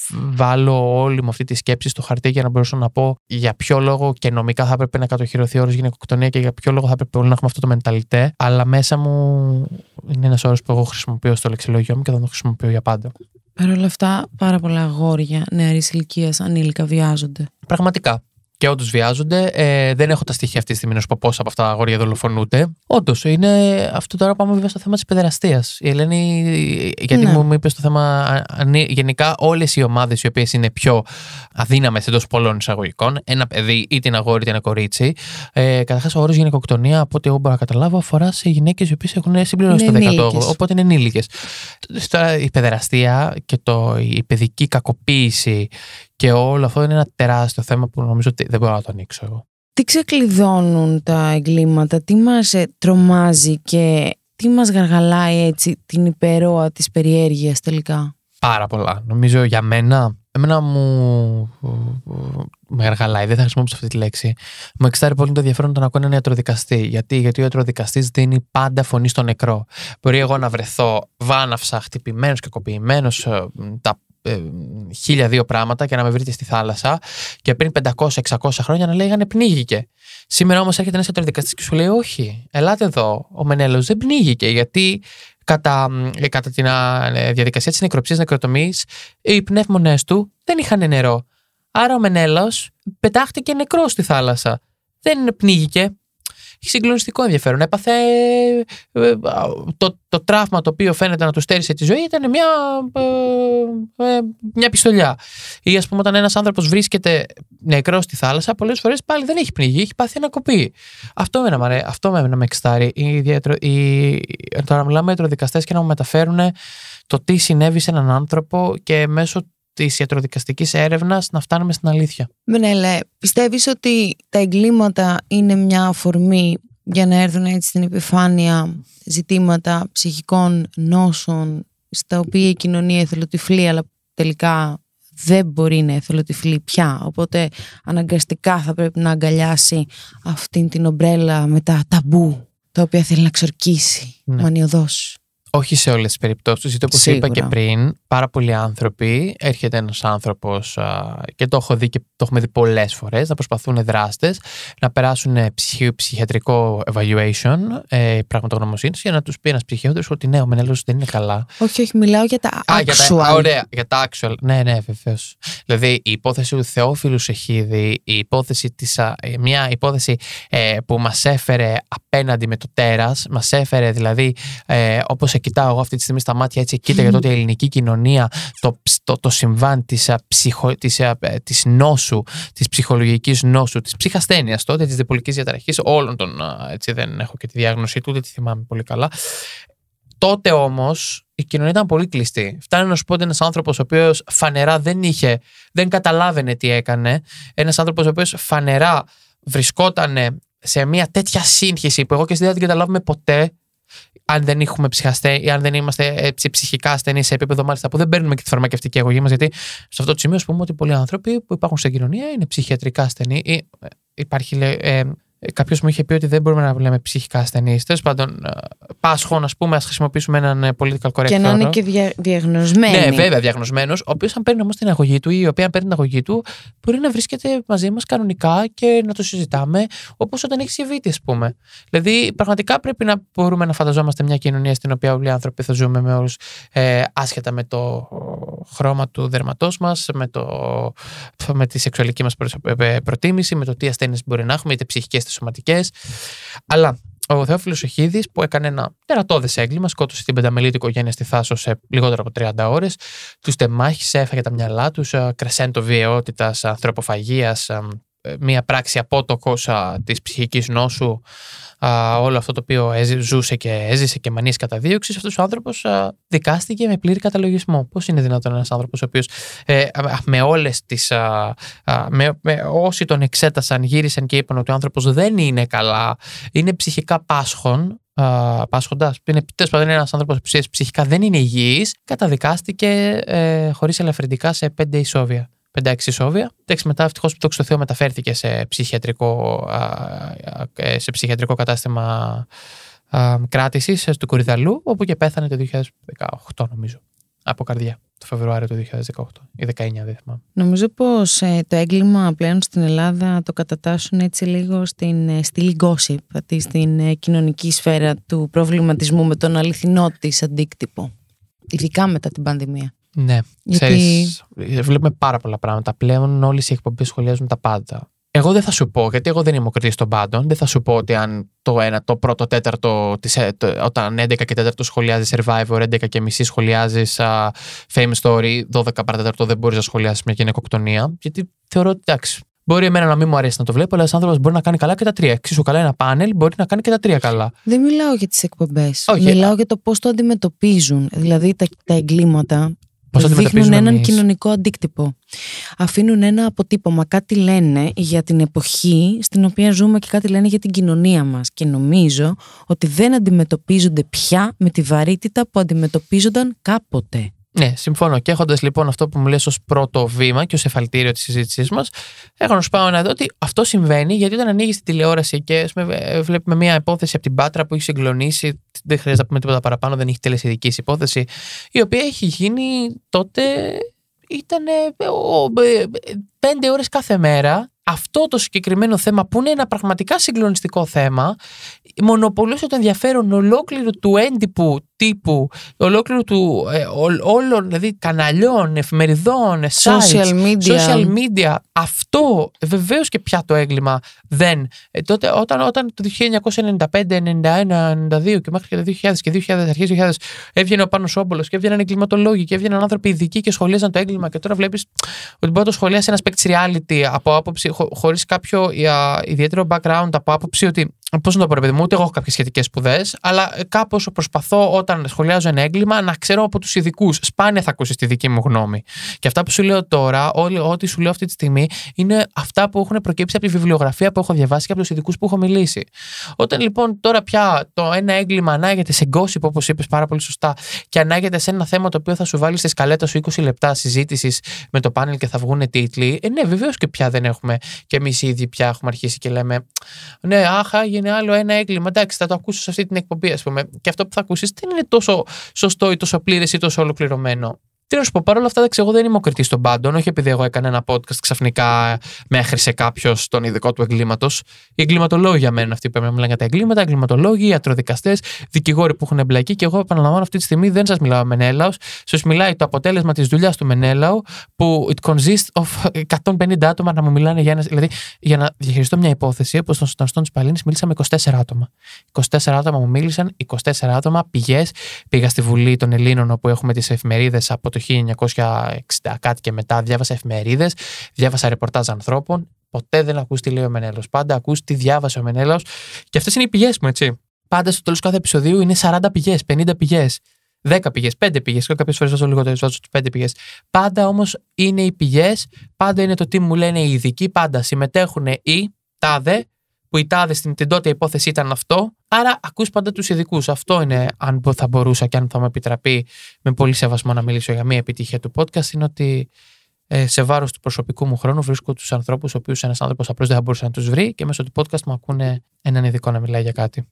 [SPEAKER 4] βάλω όλη μου αυτή τη σκέψη στο χαρτί για να μπορούσα να πω για ποιο λόγο και νομικά θα έπρεπε να κατοχυρωθεί ο όρος γυναικοκτονία και για ποιο λόγο θα έπρεπε όλοι να έχουμε αυτό το μενταλιτέ. Αλλά μέσα μου είναι ένας όρος που εγώ χρησιμοποιώ στο λεξιλόγιο μου και θα τον χρησιμοποιώ για πάντα.
[SPEAKER 3] Παρ' όλα αυτά, πάρα πολλά αγόρια νεαρής ηλικίας ανήλικα βιάζονται.
[SPEAKER 4] Πραγματικά και όντως βιάζονται. Ε, δεν έχω τα στοιχεία αυτή τη στιγμή να σου πω πόσα από αυτά τα αγόρια δολοφονούνται. Όντως, είναι αυτό τώρα πάμε βέβαια στο θέμα της παιδεραστία. Η Ελένη, γιατί ναι. μου είπες στο θέμα. Γενικά, όλες οι ομάδες οι οποίες είναι πιο αδύναμες εντός πολλών εισαγωγικών, ένα παιδί, είτε ένα αγόρι είτε ένα κορίτσι. Ε, Καταρχάς, ο όρο γυναικοκτονία, από ό,τι εγώ μπορώ να καταλάβω, αφορά σε γυναίκες οι οποίες έχουν συμπληρώσει το 18. Οπότε είναι ενήλικες. Τώρα, η παιδεραστία και το, η παιδική κακοποίηση και όλο αυτό είναι ένα τεράστιο θέμα που νομίζω ότι δεν μπορώ να το ανοίξω εγώ.
[SPEAKER 3] Τι ξεκλειδώνουν τα εγκλήματα, τι μας ε, τρομάζει και τι μας γαργαλάει έτσι την υπερόα της περιέργειας τελικά;
[SPEAKER 4] Πάρα πολλά. Νομίζω για μένα, εμένα μου με γαργαλάει, δεν θα χρησιμοποιήσω αυτή τη λέξη. Μου εξάρει πολύ το ενδιαφέρον το να ακούω έναν ιατροδικαστή. Γιατί, Γιατί ο ιατροδικαστής δίνει πάντα φωνή στο νεκρό. Μπορεί εγώ να βρεθώ βάναυσα, χτυπημένος και κοπημένο, ε, τα ε, χίλια δύο πράγματα και να με βρείτε στη θάλασσα και πριν 500-600 χρόνια να λέγανε πνίγηκε. Σήμερα όμως έρχεται ένας ιατροδικαστής και σου λέει: Όχι, ελάτε εδώ. Ο Μενέλος δεν πνίγηκε γιατί κατά, ε, κατά τη ε, διαδικασία της νεκροψίας νεκροτομής οι πνεύμονές του δεν είχαν νερό. Άρα ο Μενέλος πετάχτηκε νεκρό στη θάλασσα. Δεν πνίγηκε έχει συγκλονιστικό ενδιαφέρον. Έπαθε ε, το, το τραύμα το οποίο φαίνεται να του στέρισε τη ζωή ήταν μια, ε, ε, μια πιστολιά. Ή ας πούμε, όταν ένας άνθρωπος βρίσκεται νεκρό στη θάλασσα, πολλές φορές πάλι δεν έχει πνιγεί, έχει πάθει ένα κοπή. Αυτό με, αυτό με, με εξτάρει. Τώρα μιλάμε για ιατροδικαστέ και να μου μεταφέρουν το τι συνέβη σε έναν άνθρωπο και μέσω της ιατροδικαστικής έρευνας να φτάνουμε στην αλήθεια.
[SPEAKER 3] Μενέλε, πιστεύεις ότι τα εγκλήματα είναι μια αφορμή για να έρθουν έτσι στην επιφάνεια ζητήματα ψυχικών νόσων στα οποία η κοινωνία εθελοτυφλεί αλλά τελικά δεν μπορεί να εθελοτυφλεί πια οπότε αναγκαστικά θα πρέπει να αγκαλιάσει αυτήν την ομπρέλα με τα ταμπού τα οποία θέλει να ξορκίσει ναι. μανιωδώς.
[SPEAKER 4] Όχι σε όλες τις περιπτώσεις. Γιατί όπως είπα και
[SPEAKER 3] Σίγουρα.
[SPEAKER 4] πριν, πάρα πολλοί άνθρωποι, έρχεται ένας άνθρωπος και το έχω δει και το έχουμε δει πολλές φορές, να προσπαθούν δράστες να περάσουν ε, ψυχι- ψυχιατρικό evaluation ε, πραγματογνωμοσύνης για να τους πει ένας ψυχίατρο ότι ναι, ο Μενέλος δεν είναι καλά.
[SPEAKER 3] Όχι, όχι, μιλάω για τα
[SPEAKER 4] Α, για
[SPEAKER 3] actual.
[SPEAKER 4] τα, α, ωραία, για τα actual. Ναι, ναι, βεβαίως. Δηλαδή, η υπόθεση του Θεόφιλους Σεχίδη, η υπόθεση της, α, ε, μια υπόθεση ε, που μας έφερε απέναντι με το τέρας, μας έφερε δηλαδή, ε, όπως σε κοιτάω εγώ αυτή τη στιγμή στα μάτια, έτσι κοίτα για το ότι η ελληνική κοινωνία, το, ψ- το, το συμβάν της ψυχο, της, α, ε, της νόσου, της ψυχολογικής νόσου, της ψυχασθένειας τότε, της διπολικής διαταραχής, όλων των. α, Έτσι, δεν έχω και τη διάγνωση του, ούτε τη θυμάμαι πολύ καλά. Τότε όμως η κοινωνία ήταν πολύ κλειστή. Φτάνει να σου πω ότι ένας άνθρωπος ο οποίος φανερά δεν είχε, δεν καταλάβαινε τι έκανε. Ένας άνθρωπος ο οποίος φανερά βρισκόταν σε μια τέτοια σύγχυση που εγώ και εσύ δεν την καταλάβουμε ποτέ. Αν δεν έχουμε ψυχαστέ ή αν δεν είμαστε έτσι, ψυχικά ασθενείς σε επίπεδο μάλιστα που δεν παίρνουμε και τη φαρμακευτική αγωγή μας. Γιατί σε αυτό το σημείο, ας πούμε, ότι πολλοί άνθρωποι που υπάρχουν στην κοινωνία είναι ψυχιατρικά ασθενεί. Ή, ε, υπάρχει, λέει, ε, Κάποιος μου είχε πει ότι δεν μπορούμε να λέμε ψυχικά ασθενείς. Τέλος πάντων, ε, πάσχων, ας πούμε, ας χρησιμοποιήσουμε έναν ε, political correct
[SPEAKER 3] Και να είναι
[SPEAKER 4] όρο.
[SPEAKER 3] και δια, διαγνωσμένοι.
[SPEAKER 4] Ναι, βέβαια, διαγνωσμένος, ο οποίος αν παίρνει όμως την αγωγή του ή η οποία παίρνει την αγωγή του, μπορεί να βρίσκεται μαζί μας κανονικά και να το συζητάμε, όπως όταν έχεις συμβεί, ας πούμε. Δηλαδή, πραγματικά πρέπει να μπορούμε να φανταζόμαστε μια κοινωνία στην οποία όλοι οι άνθρωποι θα ζούμε με όλους, ε, άσχετα με το χρώμα του δερματός μας, με, το, με τη σεξουαλική μας προτίμηση, με το τι ασθένειες μπορεί να έχουμε, είτε ψυχικές είτε σωματικές. Αλλά ο Θεόφιλος Οχίδης, που έκανε ένα τερατώδες έγκλημα, σκότωσε την πενταμελή του οικογένεια στη Θάσο σε λιγότερο από 30 ώρες, τους τεμάχισε, έφαγε τα μυαλά τους, κρεσέντο βιαιότητας, ανθρωποφαγίας, μία πράξη απότοκος της ψυχικής νόσου, α, όλο αυτό το οποίο έζη, ζούσε και έζησε και μανίες καταδίωξη, αυτός ο άνθρωπος δικάστηκε με πλήρη καταλογισμό. Πώς είναι δυνατόν ένας άνθρωπος ο οποίος ε, με όλες τις. Με, με, όσοι τον εξέτασαν, γύρισαν και είπαν ότι ο άνθρωπος δεν είναι καλά, είναι ψυχικά πάσχων, Uh, πάσχοντας. Είναι τέλος πάντων ένας άνθρωπος που ψυχικά δεν είναι υγιής, καταδικάστηκε ε, χωρίς ελαφρυντικά σε πέντε ισόβια. 5-6 ισόβια. Εντάξει, μετά ευτυχώς που το στο Θεό μεταφέρθηκε σε ψυχιατρικό, σε ψυχιατρικό κατάστημα κράτησης στο Κουριδαλού, όπου και πέθανε το 2018, νομίζω. Από καρδιά. Το Φεβρουάριο του 2018 ή 19, δεν θυμάμαι.
[SPEAKER 3] Νομίζω πως ε, το έγκλημα πλέον στην Ελλάδα το κατατάσσουν έτσι λίγο στην ε, στήλη gossip, δηλαδή στην ε, κοινωνική σφαίρα του προβληματισμού με τον αληθινό της αντίκτυπο. Ειδικά μετά την πανδημία.
[SPEAKER 4] Ναι,
[SPEAKER 3] Γιατί-
[SPEAKER 4] ξέρεις, βλέπουμε πάρα πολλά πράγματα. Πλέον όλες οι εκπομπές σχολιάζουν τα πάντα. Εγώ δεν θα σου πω, γιατί εγώ δεν είμαι ο κριτής των πάντων, δεν θα σου πω ότι αν το, ένα, το πρώτο τέταρτο, της, ε, το, όταν 11 και 4 σχολιάζει Survivor, 11 και μισή σχολιάζεις Fame Story, 12 παρατέταρτο δεν μπορείς να σχολιάσεις μια γυναικοκτονία, γιατί θεωρώ ότι εντάξει, Μπορεί εμένα να μην μου αρέσει να το βλέπω, αλλά ένας άνθρωπος μπορεί να κάνει καλά και τα τρία. Εξίσου καλά ένα πάνελ μπορεί να κάνει και τα τρία καλά.
[SPEAKER 3] Δεν μιλάω για τις εκπομπές.
[SPEAKER 4] Όχι,
[SPEAKER 3] μιλάω
[SPEAKER 4] α-
[SPEAKER 3] για το πώς το αντιμετωπίζουν. Δηλαδή τα, τα εγκλήματα
[SPEAKER 4] Πώς το
[SPEAKER 3] δείχνουν
[SPEAKER 4] αντιμετωπίζουμε
[SPEAKER 3] έναν
[SPEAKER 4] εμείς;
[SPEAKER 3] κοινωνικό αντίκτυπο. Αφήνουν ένα αποτύπωμα. Κάτι λένε για την εποχή στην οποία ζούμε και κάτι λένε για την κοινωνία μας. Και νομίζω ότι δεν αντιμετωπίζονται πια με τη βαρύτητα που αντιμετωπίζονταν κάποτε.
[SPEAKER 4] Ναι, συμφωνώ. Και έχοντας λοιπόν αυτό που μου λες ως πρώτο βήμα και ως εφαλτήριο της συζήτησής μας, έχω να σου πάω να δω ότι αυτό συμβαίνει γιατί όταν ανοίγεις τη τηλεόραση και ας πούμε, ε, βλέπουμε μια υπόθεση από την Πάτρα που έχει συγκλονίσει, δεν χρειάζεται να πούμε τίποτα παραπάνω, δεν έχει τελεσιδικής υπόθεση, η οποία έχει γίνει τότε. Ήταν πέντε ώρες κάθε μέρα αυτό το συγκεκριμένο θέμα που είναι ένα πραγματικά συγκλονιστικό θέμα μονοπολούσε το ενδιαφέρον ολόκληρου του έντυπου τύπου, ολόκληρου του ε, ό- όλων δηλαδή καναλιών, εφημεριδών, sites,
[SPEAKER 3] Social media.
[SPEAKER 4] social media. Αυτό βεβαίως και πια το έγκλημα δεν. Ε, τότε όταν, όταν το 1995, 91, 92 και μέχρι και το 2000 και 2000, αρχές 2000 έβγαινε ο Πάνος Όμπολος και έβγαιναν εγκληματολόγοι και έβγαιναν άνθρωποι ειδικοί και σχολίαζαν το έγκλημα και τώρα βλέπεις ότι μπορεί να το σχολιάσει ένας παίκτης reality από άποψη, χω, χωρίς κάποιο α, ιδιαίτερο background, από άποψη ότι. Πώς να το πω, ρε παιδί μου, ούτε εγώ έχω κάποιες σχετικές σπουδές, αλλά κάπως προσπαθώ όταν σχολιάζω ένα έγκλημα να ξέρω από τους ειδικούς. Σπάνια θα ακούσεις τη δική μου γνώμη. Και αυτά που σου λέω τώρα, όλη, ό,τι σου λέω αυτή τη στιγμή, είναι αυτά που έχουν προκύψει από τη βιβλιογραφία που έχω διαβάσει και από τους ειδικούς που έχω μιλήσει. Όταν λοιπόν τώρα πια το ένα έγκλημα ανάγεται σε gossip, όπως είπες πάρα πολύ σωστά, και ανάγεται σε ένα θέμα το οποίο θα σου βάλει στη σκαλέτα σου 20 λεπτά συζήτησης με το πάνελ και θα βγουν τίτλοι, ε, ναι, βεβαίως και πια δεν έχουμε και εμείς οι ίδιοι πια έχουμε αρχίσει και λέμε, ναι, άχα, έγινε άλλο ένα έγκλημα. Εντάξει, θα το ακούσω σε αυτή την εκπομπή, ας πούμε. Και αυτό που θα ακούσεις δεν είναι τόσο σωστό ή τόσο πλήρες ή τόσο ολοκληρωμένο. Τι να σου πω, παρόλα αυτά, εντάξει, εγώ δεν είμαι ο κριτής των πάντων. Όχι επειδή εγώ έκανα ένα podcast ξαφνικά με έχρισε κάποιο τον ειδικό του εγκλήματος. Οι εγκληματολόγοι για μένα αυτοί που πρέπει να μιλάνε για τα εγκλήματα, εγκληματολόγοι, ιατροδικαστές, δικηγόροι που έχουν εμπλακεί. Και εγώ επαναλαμβάνω αυτή τη στιγμή δεν σας μιλάω Μενέλαος. Σας μιλάει το αποτέλεσμα της δουλειάς του Μενέλαου που it consists of 150 άτομα να μου μιλάνε για ένα. Δηλαδή, για να διαχειριστώ μια υπόθεση, όπως στον Στον τη Παλίνης, μίλησα με 24 άτομα. 24 άτομα μου μίλησαν, 24 άτομα πηγές. Πήγα στη Βουλή των Ελλήνων όπου έχουμε τις εφημερίδες από το 1960 κάτι και μετά, διάβασα εφημερίδες, διάβασα ρεπορτάζ ανθρώπων. Ποτέ δεν ακούς τι λέει ο Μενέλος. Πάντα ακούς τι διάβασε ο Μενέλος. Και αυτές είναι οι πηγές μου, έτσι. Πάντα στο τέλος κάθε επεισοδίου είναι 40 πηγές, 50 πηγές. 10 πηγές, 5 πηγές. Κάποιες φορές βάζω λιγότερο, βάζω τι 5 πηγές. Πάντα όμως είναι οι πηγές, πάντα είναι το τι μου λένε οι ειδικοί, πάντα συμμετέχουν οι τάδε που η τάδες στην την τότε υπόθεση ήταν αυτό. Άρα ακούς πάντα τους ειδικούς. Αυτό είναι αν θα μπορούσα και αν θα μου επιτραπεί με πολύ σεβασμό να μιλήσω για μία επιτυχία του podcast είναι ότι ε, σε βάρος του προσωπικού μου χρόνου βρίσκω τους ανθρώπους, ο οποίους ένας άνθρωπος απλώς δεν θα μπορούσε να τους βρει και μέσω του podcast μου ακούνε έναν ειδικό να μιλάει για κάτι.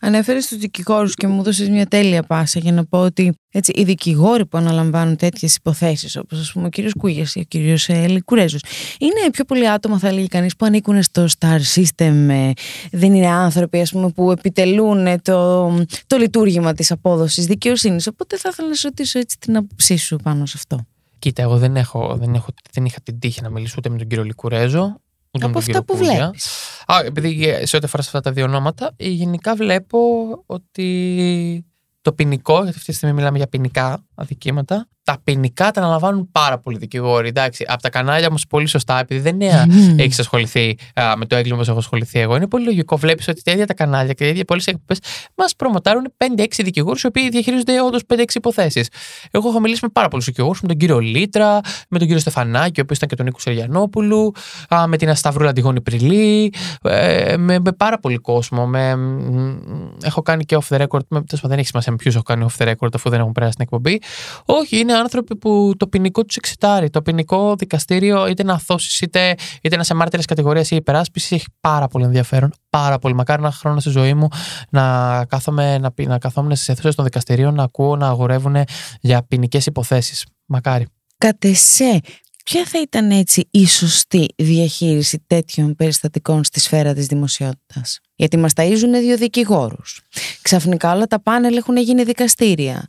[SPEAKER 3] Ανέφερες τους δικηγόρους και μου έδωσες μια τέλεια πάσα για να πω ότι έτσι, οι δικηγόροι που αναλαμβάνουν τέτοιες υποθέσεις, όπως ας πούμε ο κύριος Κούγιας ή ο κύριος ε, Λικουρέζος, είναι πιο πολλοί άτομα, θα έλεγε κανείς, που ανήκουν στο star system. Ε, δεν είναι άνθρωποι ας πούμε, που επιτελούν το, το λειτουργήμα της απόδοσης δικαιοσύνης. Οπότε θα ήθελα να σε ρωτήσω έτσι την άποψή σου πάνω σε αυτό.
[SPEAKER 4] Κοίτα, εγώ δεν, έχω, δεν, έχω, δεν είχα την τύχη να μιλήσω ούτε με τον κύριο Λικουρέζο. Ούτε
[SPEAKER 3] Από
[SPEAKER 4] με τον
[SPEAKER 3] αυτά που
[SPEAKER 4] κύριο Κούγια.
[SPEAKER 3] βλέπεις.
[SPEAKER 4] Α, επειδή σε ό,τι αφορά σε αυτά τα δύο ονόματα, ε, γενικά βλέπω ότι το ποινικό, γιατί αυτή τη στιγμή μιλάμε για ποινικά αδικήματα, τα ποινικά τα αναλαμβάνουν πάρα πολλοί δικηγόροι. Εντάξει, από τα κανάλια όμω πολύ σωστά, επειδή δεν είναι
[SPEAKER 3] Μμμ.
[SPEAKER 4] έχεις ασχοληθεί α, με το έγκλημα όπως έχω ασχοληθεί εγώ. Είναι πολύ λογικό. Βλέπεις ότι τα ίδια τα κανάλια και οι ίδιοι πολλές εκπομπές μας προμοτάρουν 5-6 δικηγόρους οι οποίοι διαχειρίζονται όντως 5-6 υποθέσεις. Εγώ έχω μιλήσει με πάρα πολλούς δικηγόρους, με τον κύριο Λίτρα, με τον κύριο Στεφανάκη, ο οποίος ήταν και τον Νίκο Σεριανόπουλου, α, με την Ασταυρούλα Αντιγόνη Πριλή, ε, με, με πάρα πολύ κόσμο. Με, μ, έχω κάνει και off the record. Με, τέλος πάντων, δεν έχει σημασία με ποιους έχω κάνει off the record αφού δεν έχουν περάσει την εκπομπή. Όχι, είναι άνθρωποι που το ποινικό τους εξετάρει. Το ποινικό δικαστήριο, είτε να αθώσεις, είτε, είτε να σε μάρτυρες κατηγορίας ή υπεράσπισης, έχει πάρα πολύ ενδιαφέρον. Πάρα πολύ. Μακάρι ένα χρόνο στη ζωή μου να, κάθομαι, να, πει- να καθόμουν στις αίθουσες των δικαστηρίων να ακούω να αγορεύουν για ποινικές υποθέσεις. Μακάρι.
[SPEAKER 3] Κατ' εσέ, ποια θα ήταν έτσι η σωστή διαχείριση τέτοιων περιστατικών στη σφαίρα της δημοσιότητας; Γιατί μας ταΐζουν δύο δικηγόρους. Ξαφνικά όλα τα πάνελ έχουν γίνει δικαστήρια.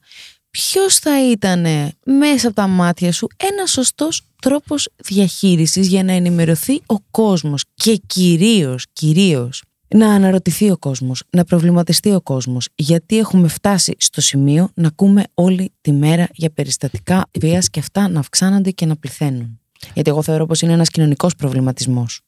[SPEAKER 3] Ποιος θα ήταν μέσα από τα μάτια σου ένας σωστός τρόπος διαχείρισης για να ενημερωθεί ο κόσμος και κυρίως, κυρίως να αναρωτηθεί ο κόσμος, να προβληματιστεί ο κόσμος γιατί έχουμε φτάσει στο σημείο να ακούμε όλη τη μέρα για περιστατικά βίας και αυτά να αυξάνονται και να πληθαίνουν. Γιατί εγώ θεωρώ πως είναι ένας κοινωνικός προβληματισμός.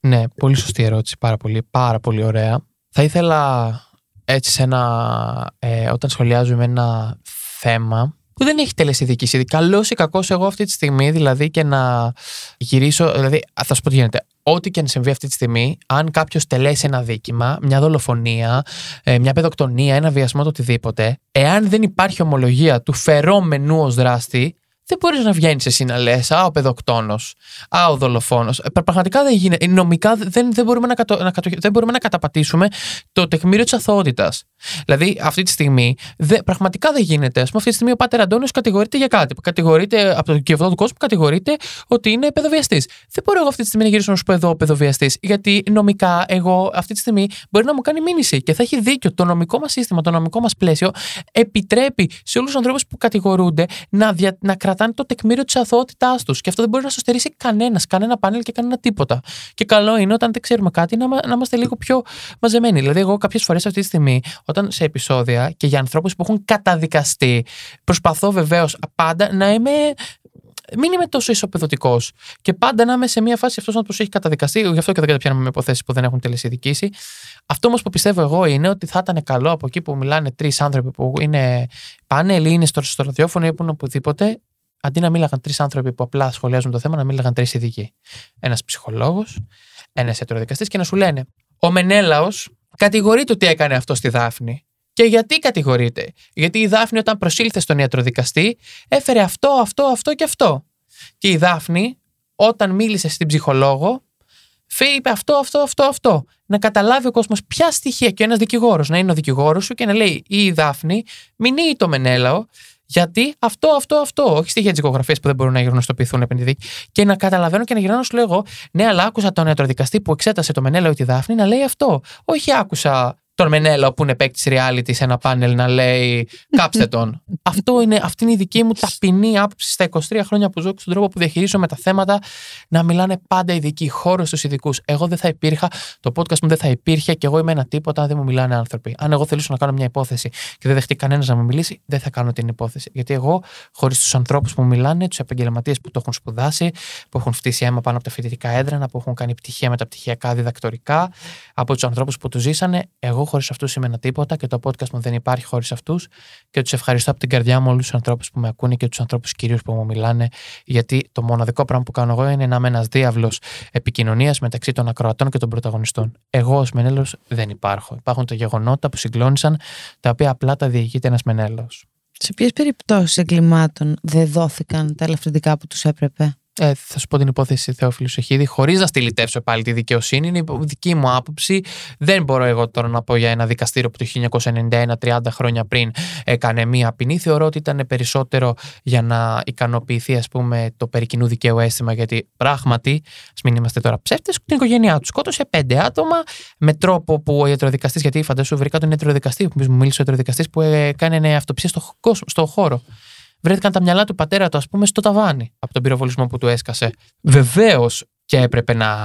[SPEAKER 4] Ναι, πολύ σωστή ερώτηση. Πάρα πολύ, πάρα πολύ ωραία. Θα ήθελα έτσι σε ένα, ε, όταν σχολιάζουμε ένα θέμα που δεν έχει τελέσει διοίκηση. Καλός ή κακός, εγώ αυτή τη στιγμή, δηλαδή και να γυρίσω. Δηλαδή, θα σου πω τι γίνεται. Ό,τι και αν συμβεί αυτή τη στιγμή, αν κάποιος τελέσει ένα δίκημα, μια δολοφονία, ε, μια παιδοκτονία, ένα βιασμό, το οτιδήποτε, εάν δεν υπάρχει ομολογία του φερόμενου ως δράστη, δεν μπορείς να βγαίνεις εσύ να λες Α, ο παιδοκτόνος, Α, ο δολοφόνος. Πραγματικά δεν γίνεται. Νομικά δεν, δεν, μπορούμε να κατο, να κατο- δεν μπορούμε να καταπατήσουμε το τεκμήριο της αθωότητας. Δηλαδή, αυτή τη στιγμή δε, πραγματικά δεν γίνεται. Α πούμε, αυτή τη στιγμή ο Πάτερ Αντώνιος κατηγορείται για κάτι. Κατηγορείται από το κυβερνό του κόσμου, κατηγορείται ότι είναι παιδοβιαστής. Δεν μπορώ εγώ αυτή τη στιγμή να γυρίσω να σου πω εδώ παιδοβιαστής, γιατί νομικά εγώ αυτή τη στιγμή μπορεί να μου κάνει μήνυση και θα έχει δίκιο. Το νομικό μας σύστημα, το νομικό μας πλαίσιο επιτρέπει σε όλους τους ανθρώπους που κατηγορούνται να, δια, να κρατάνε το τεκμήριο της αθωότητάς τους. Και αυτό δεν μπορεί να στο στερήσει κανένας, κανένα πάνελ και κανένα τίποτα. Και καλό είναι όταν δεν ξέρουμε κάτι να, μα- να είμαστε λίγο πιο μαζεμένοι. Δηλαδή, εγώ κάποιες φορές αυτή τη στιγμή, όταν σε επεισόδια και για ανθρώπους που έχουν καταδικαστεί, προσπαθώ βεβαίως πάντα να είμαι μην είμαι τόσο ισοπεδωτικός. Και πάντα να είμαι σε μια φάση αυτός ο άνθρωπο έχει καταδικαστεί. Γι' αυτό και δεν καταπιάνουμε με υποθέσεις που δεν έχουν τελεσυδικήσει. Αυτό όμως που πιστεύω εγώ είναι ότι θα ήταν καλό από εκεί που μιλάνε τρεις άνθρωποι που είναι πάνελ ή είναι στο, στο ραδιόφωνο ή που είναι οπουδήποτε, αντί να μίλαγαν τρεις άνθρωποι που απλά σχολιάζουν το θέμα, να μίλαγαν τρεις ειδικοί. Ένας ψυχολόγος, ένας ιατροδικαστής και να σου λένε Ο Μενέλαος κατηγορείται ότι έκανε αυτό στη Δάφνη. Και γιατί κατηγορείται; Γιατί η Δάφνη όταν προσήλθε στον ιατροδικαστή έφερε αυτό, αυτό, αυτό και αυτό. Και η Δάφνη όταν μίλησε στην ψυχολόγο φε- είπε αυτό, αυτό, αυτό, αυτό. να καταλάβει ο κόσμος ποια στοιχεία και ένας δικηγόρος να είναι ο δικηγόρος σου και να λέει η Δάφνη, μηνύει το Μενέλαο, γιατί αυτό, αυτό, αυτό. Όχι στοιχεία της οικογραφία που δεν μπορούν να γνωστοποιηθούν επί Και να καταλαβαίνω και να γυρνάω σου λέγω, ναι, αλλά άκουσα τον ιατροδικαστή που εξέτασε το Μενέλαο ή τη Δάφνη να λέει αυτό. Όχι άκουσα τον Μενέλο που είναι παίκτης reality σε ένα πάνελ να λέει κάψτε τον. (laughs) Αυτό είναι, αυτή είναι η δική μου ταπεινή άποψη στα 23 χρόνια που ζω και στον τρόπο που διαχειρίζομαι τα θέματα να μιλάνε πάντα ειδικοί, χώρος στους ειδικούς. Εγώ δεν θα υπήρχα, το podcast μου δεν θα υπήρχε και εγώ είμαι ένα τίποτα αν δεν μου μιλάνε άνθρωποι. Αν εγώ θελήσω να κάνω μια υπόθεση και δεν δεχτεί κανένας να μου μιλήσει, δεν θα κάνω την υπόθεση. Γιατί εγώ, χωρίς τους ανθρώπους που μου μιλάνε, τους επαγγελματίες που το έχουν σπουδάσει, που έχουν φτύσει αίμα πάνω από τα φοιτητικά έδρανα, που έχουν κάνει πτυχία μεταπτυχιακά διδακτορικά, από τους ανθρώπους που τους ζήσανε, εγώ χωρίς αυτούς είμαι ένα τίποτα και το podcast μου δεν υπάρχει χωρίς αυτούς. Και τους ευχαριστώ από την καρδιά μου όλους τους ανθρώπους που με ακούνε και τους ανθρώπους κυρίως που μου μιλάνε, γιατί το μοναδικό πράγμα που κάνω εγώ είναι να είμαι ένας διάβλος επικοινωνίας μεταξύ των ακροατών και των πρωταγωνιστών. Εγώ ως Μενέλος δεν υπάρχω. Υπάρχουν τα γεγονότα που συγκλώνησαν, τα οποία απλά τα διηγείται ένας Μενέλος.
[SPEAKER 3] Σε ποιες περιπτώσεις εγκλημάτων δεν δόθηκαν τα ελαφρυντικά που τους έπρεπε;
[SPEAKER 4] Ε, θα σου πω την υπόθεση Θεόφιλου Σεχίδη, χωρίς να στυλιτεύσω πάλι τη δικαιοσύνη. Είναι η δική μου άποψη. Δεν μπορώ εγώ τώρα να πω για ένα δικαστήριο που το 1991, 30 χρόνια πριν, έκανε μία ποινή. Θεωρώ ότι ήταν περισσότερο για να ικανοποιηθεί, ας πούμε, το περικοινού δικαίου αίσθημα. Γιατί πράγματι, ας μην είμαστε τώρα ψεύτες, την οικογένειά τους σκότωσε πέντε άτομα με τρόπο που ο ιατροδικαστής, γιατί φαντάσου βρήκα τον ιατροδικαστή, που μου μίλησε ο ιατροδικαστής που έκανε αυτοψία στο, στο χώρο βρέθηκαν τα μυαλά του πατέρα του, ας πούμε, στο ταβάνι από τον πυροβολισμό που του έσκασε. Βεβαίως και έπρεπε να,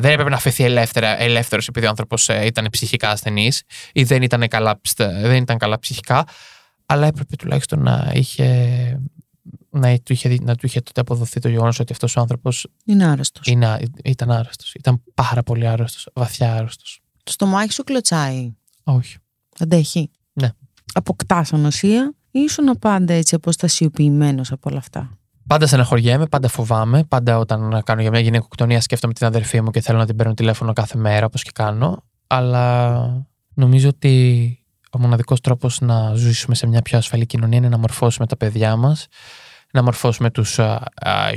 [SPEAKER 4] δεν έπρεπε να φεθεί ελεύθερα, ελεύθερος επειδή ο άνθρωπος ε, ήταν ψυχικά ασθενής ή δεν ήταν, καλά, δεν ήταν καλά ψυχικά, αλλά έπρεπε τουλάχιστον να είχε να του είχε, να του είχε τότε αποδοθεί το γεγονός ότι αυτός ο άνθρωπος.
[SPEAKER 3] Είναι άρρωστος.
[SPEAKER 4] Ήταν άρρωστος. Ήταν πάρα πολύ άρρωστος. Βαθιά άρρωστος.
[SPEAKER 3] Το στομάχι σου κλωτσάει.
[SPEAKER 4] Όχι.
[SPEAKER 3] Αντέχει.
[SPEAKER 4] Ναι.
[SPEAKER 3] Αποκτάς ανοσία ήσουν πάντα έτσι αποστασιοποιημένος από όλα αυτά.
[SPEAKER 4] Πάντα στεναχωριέμαι, πάντα φοβάμαι. Πάντα όταν κάνω για μια γυναικοκτονία σκέφτομαι την αδερφή μου και θέλω να την παίρνω τηλέφωνο κάθε μέρα, όπως και κάνω. Αλλά νομίζω ότι ο μοναδικός τρόπος να ζήσουμε σε μια πιο ασφαλή κοινωνία είναι να μορφώσουμε τα παιδιά μας, να μορφώσουμε τους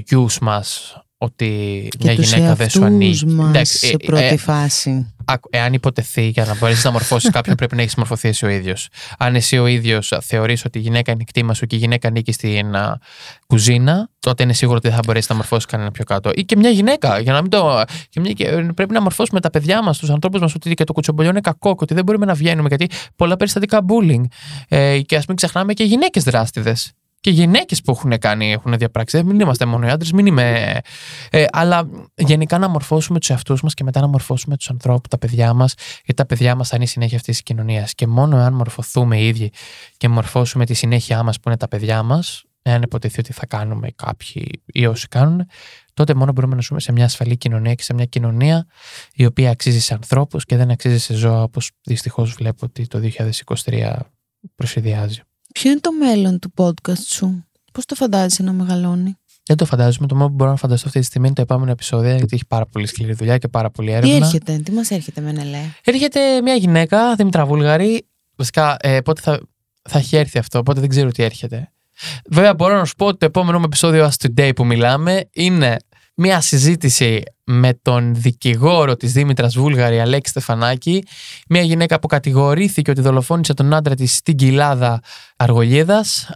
[SPEAKER 4] γιους μας ότι
[SPEAKER 3] και
[SPEAKER 4] μια γυναίκα δεν σου
[SPEAKER 3] ανοίγει. Μας σε πρώτη ε, ε, φάση.
[SPEAKER 4] Εάν υποτεθεί για να μπορέσεις να μορφώσεις (laughs) κάποιον, πρέπει να έχεις μορφωθεί εσύ ο ίδιος. Αν εσύ ο ίδιος θεωρείς ότι η γυναίκα είναι κτήμα σου και η γυναίκα ανήκει στην α, κουζίνα, τότε είναι σίγουρο ότι δεν θα μπορέσεις να μορφώσεις κανένα πιο κάτω. Ή και μια γυναίκα. Για να μην το. Και μια, και πρέπει να μορφώσουμε τα παιδιά μας, τους ανθρώπους μας, ότι και το κουτσομπολιό είναι κακό και ότι δεν μπορούμε να βγαίνουμε γιατί πολλά περιστατικά bullying. Ε, και ας μην ξεχνάμε και γυναίκες δράστιδες και γυναίκες που έχουν κάνει, έχουν διαπράξει. Δεν είμαστε μόνο οι άντρες, μην είμαι. Ε, αλλά γενικά να μορφώσουμε τους εαυτούς μας και μετά να μορφώσουμε τους ανθρώπους, τα παιδιά μας, γιατί τα παιδιά μας θα είναι η συνέχεια αυτής της κοινωνίας. Και μόνο εάν μορφωθούμε οι ίδιοι και μορφώσουμε τη συνέχεια μας που είναι τα παιδιά μας, εάν υποτεθεί ότι θα κάνουμε κάποιοι ή όσοι κάνουν, τότε μόνο μπορούμε να ζούμε σε μια ασφαλή κοινωνία και σε μια κοινωνία η οποία αξίζει σε ανθρώπους και δεν αξίζει σε ζώα, όπως δυστυχώς βλέπω ότι το 2023 προσυδειάζει.
[SPEAKER 3] Ποιο είναι το μέλλον του podcast σου, Πώς το φαντάζεσαι να μεγαλώνει;
[SPEAKER 4] Δεν το φαντάζομαι. Το μόνο που μπορώ να φανταστώ αυτή τη στιγμή είναι το επόμενο επεισόδιο, γιατί έχει πάρα πολύ σκληρή δουλειά και πάρα πολύ έρευνα.
[SPEAKER 3] Τι έρχεται, τι μας έρχεται, Μενελέ;
[SPEAKER 4] Έρχεται μια γυναίκα, Δήμητρα Βούλγαρη. Βασικά, ε, πότε θα, θα έχει έρθει αυτό, οπότε δεν ξέρω τι έρχεται. Βέβαια, μπορώ να σου πω ότι το επόμενο επεισόδιο As Today που μιλάμε είναι μια συζήτηση με τον δικηγόρο της Δήμητρας Βούλγαρη Αλέξη Στεφανάκη, μια γυναίκα που κατηγορήθηκε ότι δολοφόνησε τον άντρα της στην κοιλάδα Αργολίδας,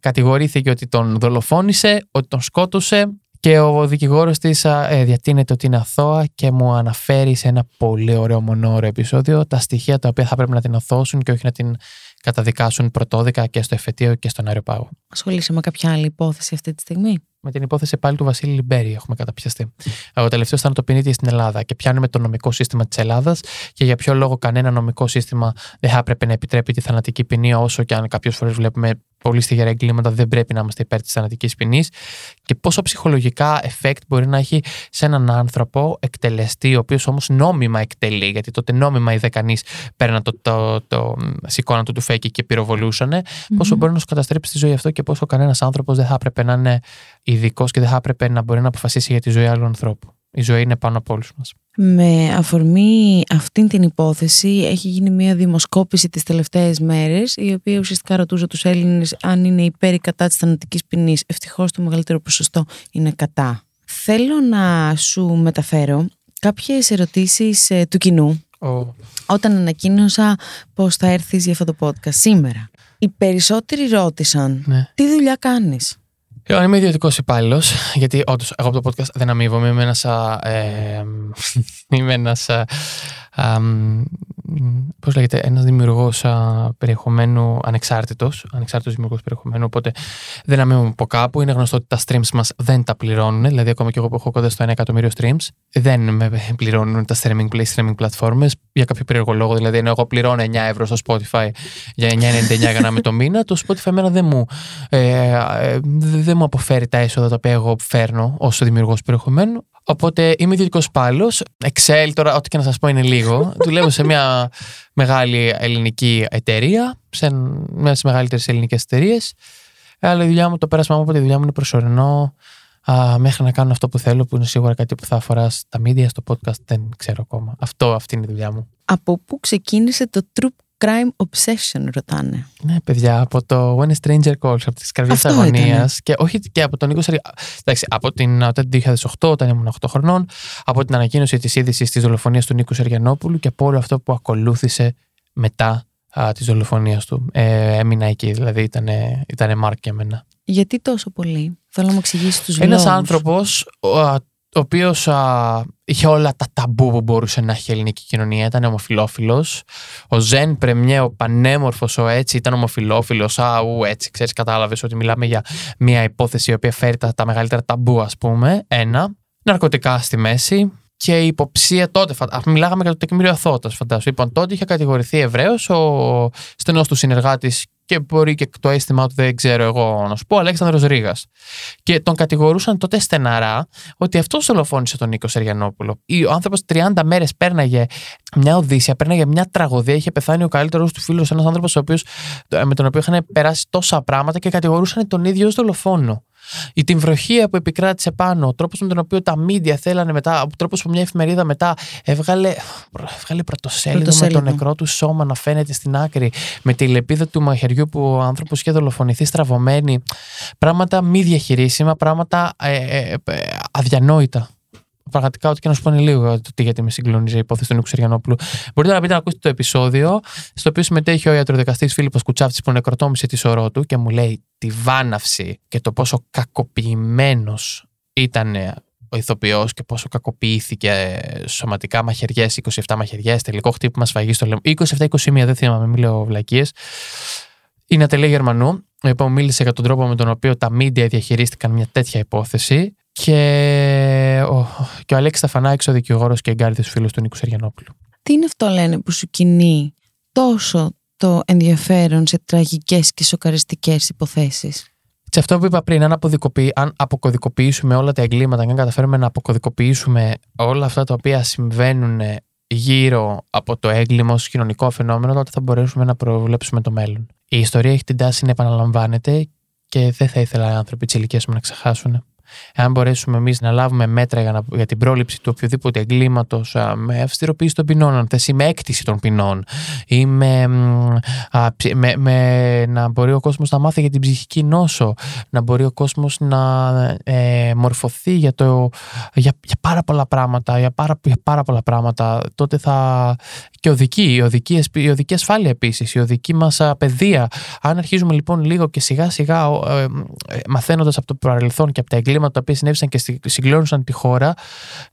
[SPEAKER 4] κατηγορήθηκε ότι τον δολοφόνησε, ότι τον σκότωσε και ο δικηγόρος της ε, διατείνεται ότι είναι αθώα και μου αναφέρει σε ένα πολύ ωραίο μονόωρο επεισόδιο τα στοιχεία τα οποία θα πρέπει να την οθώσουν και όχι να την καταδικάσουν πρωτόδικα και στο εφετείο και στον αεροπάγο.
[SPEAKER 3] Ασχολείσαι με κάποια άλλη υπόθεση αυτή τη στιγμή;
[SPEAKER 4] Με την υπόθεση πάλι του Βασίλη Λιμπέρη έχουμε καταπιαστεί. Ο τελευταίο θανατοποιήθηκε στην Ελλάδα και πιάνουμε το νομικό σύστημα της Ελλάδας και για ποιο λόγο κανένα νομικό σύστημα δεν θα έπρεπε να επιτρέπει τη θανατική ποινή, όσο και αν κάποιε φορές βλέπουμε πολύ στιγερά εγκλήματα δεν πρέπει να είμαστε υπέρ της θανατικής ποινής και πόσο ψυχολογικά effect μπορεί να έχει σε έναν άνθρωπο εκτελεστή, ο οποίος όμως νόμιμα εκτελεί, γιατί τότε νόμιμα είδε κανείς πέραν το, το, το, το του του φέκι και πυροβολούσαν, mm-hmm. πόσο μπορεί να σου καταστρέψει τη ζωή αυτό και πόσο κανένας άνθρωπος δεν θα έπρεπε να είναι ειδικός και δεν θα έπρεπε να μπορεί να αποφασίσει για τη ζωή άλλου ανθρώπου. Η ζωή είναι πάνω από όλους μας.
[SPEAKER 3] Με αφορμή αυτήν την υπόθεση έχει γίνει μια δημοσκόπηση τις τελευταίες μέρες η οποία ουσιαστικά ρωτούσε τους Έλληνες αν είναι υπέρ ή κατά της θανατικής ποινής. Ευτυχώς το μεγαλύτερο ποσοστό είναι κατά. Θέλω να σου μεταφέρω κάποιες ερωτήσεις ε, του κοινού
[SPEAKER 4] Ο...
[SPEAKER 3] Όταν ανακοίνωσα πως θα έρθεις για αυτό το podcast σήμερα. Οι περισσότεροι ρώτησαν
[SPEAKER 4] Ναι.
[SPEAKER 3] τι δουλειά κάνεις;
[SPEAKER 4] Λοιπόν, είμαι ιδιωτικό υπάλληλο, γιατί όντως εγώ από το podcast δεν αμείβομαι. Είμαι ένας. Ε, (laughs) είμαι ένας. Πώς λέγεται, ένας δημιουργός περιεχομένου ανεξάρτητος. Ανεξάρτητος δημιουργός περιεχομένου. Οπότε δεν αμείβομαι από κάπου. Είναι γνωστό ότι τα streams μας δεν τα πληρώνουν. Δηλαδή, ακόμα και εγώ που έχω κοντά στο 1 εκατομμύριο streams, δεν με πληρώνουν τα streaming, play, streaming platforms για κάποιο περίεργο λόγο. Δηλαδή, ενώ εγώ πληρώνω 9 ευρώ στο Spotify για 9,99 για να είμαι το μήνα, το Spotify εμένα δεν μου, ε, ε, δεν μου αποφέρει τα έσοδα τα οποία εγώ φέρνω ως δημιουργός περιεχομένου. Οπότε είμαι ιδιωτικός υπάλληλο. Excel, τώρα, ό,τι και να σας πω είναι λίγο. (laughs) Δουλεύω σε μια μεγάλη ελληνική εταιρεία, σε μια από τις μεγαλύτερες ελληνικές εταιρείες. Αλλά η δουλειά μου, το πέρασμά μου από τη δουλειά μου είναι προσωρινό α, μέχρι να κάνω αυτό που θέλω, που είναι σίγουρα κάτι που θα αφορά στα media, στο podcast, δεν ξέρω ακόμα. Αυτό, αυτή είναι η δουλειά μου.
[SPEAKER 3] Από πού ξεκίνησε το True Crime Obsession, ρωτάνε.
[SPEAKER 4] Ναι, παιδιά, από το When a Stranger Calls, από τις καρδιές
[SPEAKER 3] Αυτό
[SPEAKER 4] αγωνία.
[SPEAKER 3] ήτανε.
[SPEAKER 4] Και όχι και από τον Νίκο Σερι... Εντάξει, από την, από το 2008, όταν ήμουν 8 χρονών, από την ανακοίνωση της είδησης της δολοφονίας του Νίκου Σεργιανόπουλου και από όλο αυτό που ακολούθησε μετά της δολοφονίας του. Ε, έμεινα εκεί, δηλαδή ήταν ήτανε μάρκ για μένα.
[SPEAKER 3] Γιατί τόσο πολύ, θέλω να μου εξηγήσεις τους
[SPEAKER 4] Ένας
[SPEAKER 3] λόγους.
[SPEAKER 4] άνθρωπος ο οποίος είχε όλα τα ταμπού που μπορούσε να έχει η ελληνική κοινωνία. Ήταν ομοφυλόφιλος. Ο Ζεν Πρεμιέ, ο πανέμορφος, ο έτσι, ήταν ομοφυλόφιλος. Α, ου, έτσι, ξέρεις, κατάλαβες ότι μιλάμε για μια υπόθεση η οποία φέρει τα, τα μεγαλύτερα ταμπού, ας πούμε. Ένα. Ναρκωτικά στη μέση. Και η υποψία τότε, φα- μιλάγαμε για το τεκμήριο αθώτα, φαντάζομαι. Λοιπόν, τότε είχε κατηγορηθεί Εβραίος, ο στενός του συνεργάτης και μπορεί και το αίσθημα του δεν ξέρω εγώ να σου πω, Αλέξανδρος Ρήγας. Και τον κατηγορούσαν τότε στεναρά ότι αυτός δολοφόνησε τον Νίκο Σεριανόπουλο. Ή Ο άνθρωπος 30 μέρες πέρναγε μια οδύσσια, πέρναγε μια τραγωδία. Είχε πεθάνει ο καλύτερος του φίλος, ένας άνθρωπος με τον οποίο είχαν περάσει τόσα πράγματα και κατηγορούσαν τον ίδιο ως δολοφόνο. Η την βροχία που επικράτησε πάνω, ο τρόπος με τον οποίο τα μίντια θέλανε μετά, ο τρόπος που μια εφημερίδα μετά έβγαλε, έβγαλε πρωτοσέλιδο, με
[SPEAKER 3] Πρωτοσέλιδο.
[SPEAKER 4] το νεκρό του σώμα να φαίνεται στην άκρη, με τη λεπίδα του μαχαιριού που ο άνθρωπος είχε δολοφονηθεί στραβωμένη. Πράγματα μη διαχειρίσιμα, πράγματα ε, ε, ε, αδιανόητα. Πραγματικά, ό,τι και να σου πω είναι λίγο το τι γιατί με συγκλονίζει η υπόθεση του Νίκου Σεριανόπουλου. Μπορείτε να πείτε να ακούσετε το επεισόδιο, στο οποίο συμμετέχει ο ιατροδικαστής Φίλιππος Κουτσάφτης που νεκροτόμησε τη σωρό του και μου λέει τη βάναυση και το πόσο κακοποιημένος ήταν ο ηθοποιός και πόσο κακοποιήθηκε σωματικά μαχαιριές, 27 μαχαιριές, τελικό χτύπημα σφαγή στο λαιμό. 27-21, δεν θυμάμαι, μην λέω βλακίες. Είναι ατελέ Γερμανού, ο οποίος μίλησε για τον τρόπο με τον οποίο τα μίντια διαχειρίστηκαν μια τέτοια υπόθεση. Και ο, και ο Αλέξης Σταφανάκη, ο δικηγόρος και εγκάρδιος φίλος του Νίκου Σεριανόπουλου.
[SPEAKER 3] Τι είναι αυτό, λένε, που σου κινεί τόσο το ενδιαφέρον σε τραγικές και σοκαριστικές υποθέσεις;
[SPEAKER 4] Σε αυτό που είπα πριν, αν, αποδικοποιη- αν αποκωδικοποιήσουμε όλα τα εγκλήματα, αν καταφέρουμε να αποκωδικοποιήσουμε όλα αυτά τα οποία συμβαίνουν γύρω από το έγκλημα ως κοινωνικό φαινόμενο, τότε θα μπορέσουμε να προβλέψουμε το μέλλον. Η ιστορία έχει την τάση να επαναλαμβάνεται και δεν θα ήθελα οι άνθρωποι τη ηλικία μου να ξεχάσουν. Εάν μπορέσουμε εμείς να λάβουμε μέτρα για, να, για την πρόληψη του οποιοδήποτε εγκλήματος με αυστηροποίηση των ποινών, αν θες, ή με έκτηση των ποινών, ή με, μ, α, ψ- με, με να μπορεί ο κόσμος να μάθει για την ψυχική νόσο, να μπορεί ο κόσμος να ε, μορφωθεί για, το, για, για πάρα πολλά πράγματα, για πάρα, για πάρα πολλά πράγματα, τότε θα. και οδική, η οδική, εσπ- η οδική ασφάλεια επίσης, η οδική μας παιδεία. Αν αρχίζουμε λοιπόν λίγο και σιγά σιγά ε, μαθαίνοντας από το παρελθόν και από τα εγκλήματα τα οποία συνέβησαν και στη- συγκλώνησαν τη χώρα,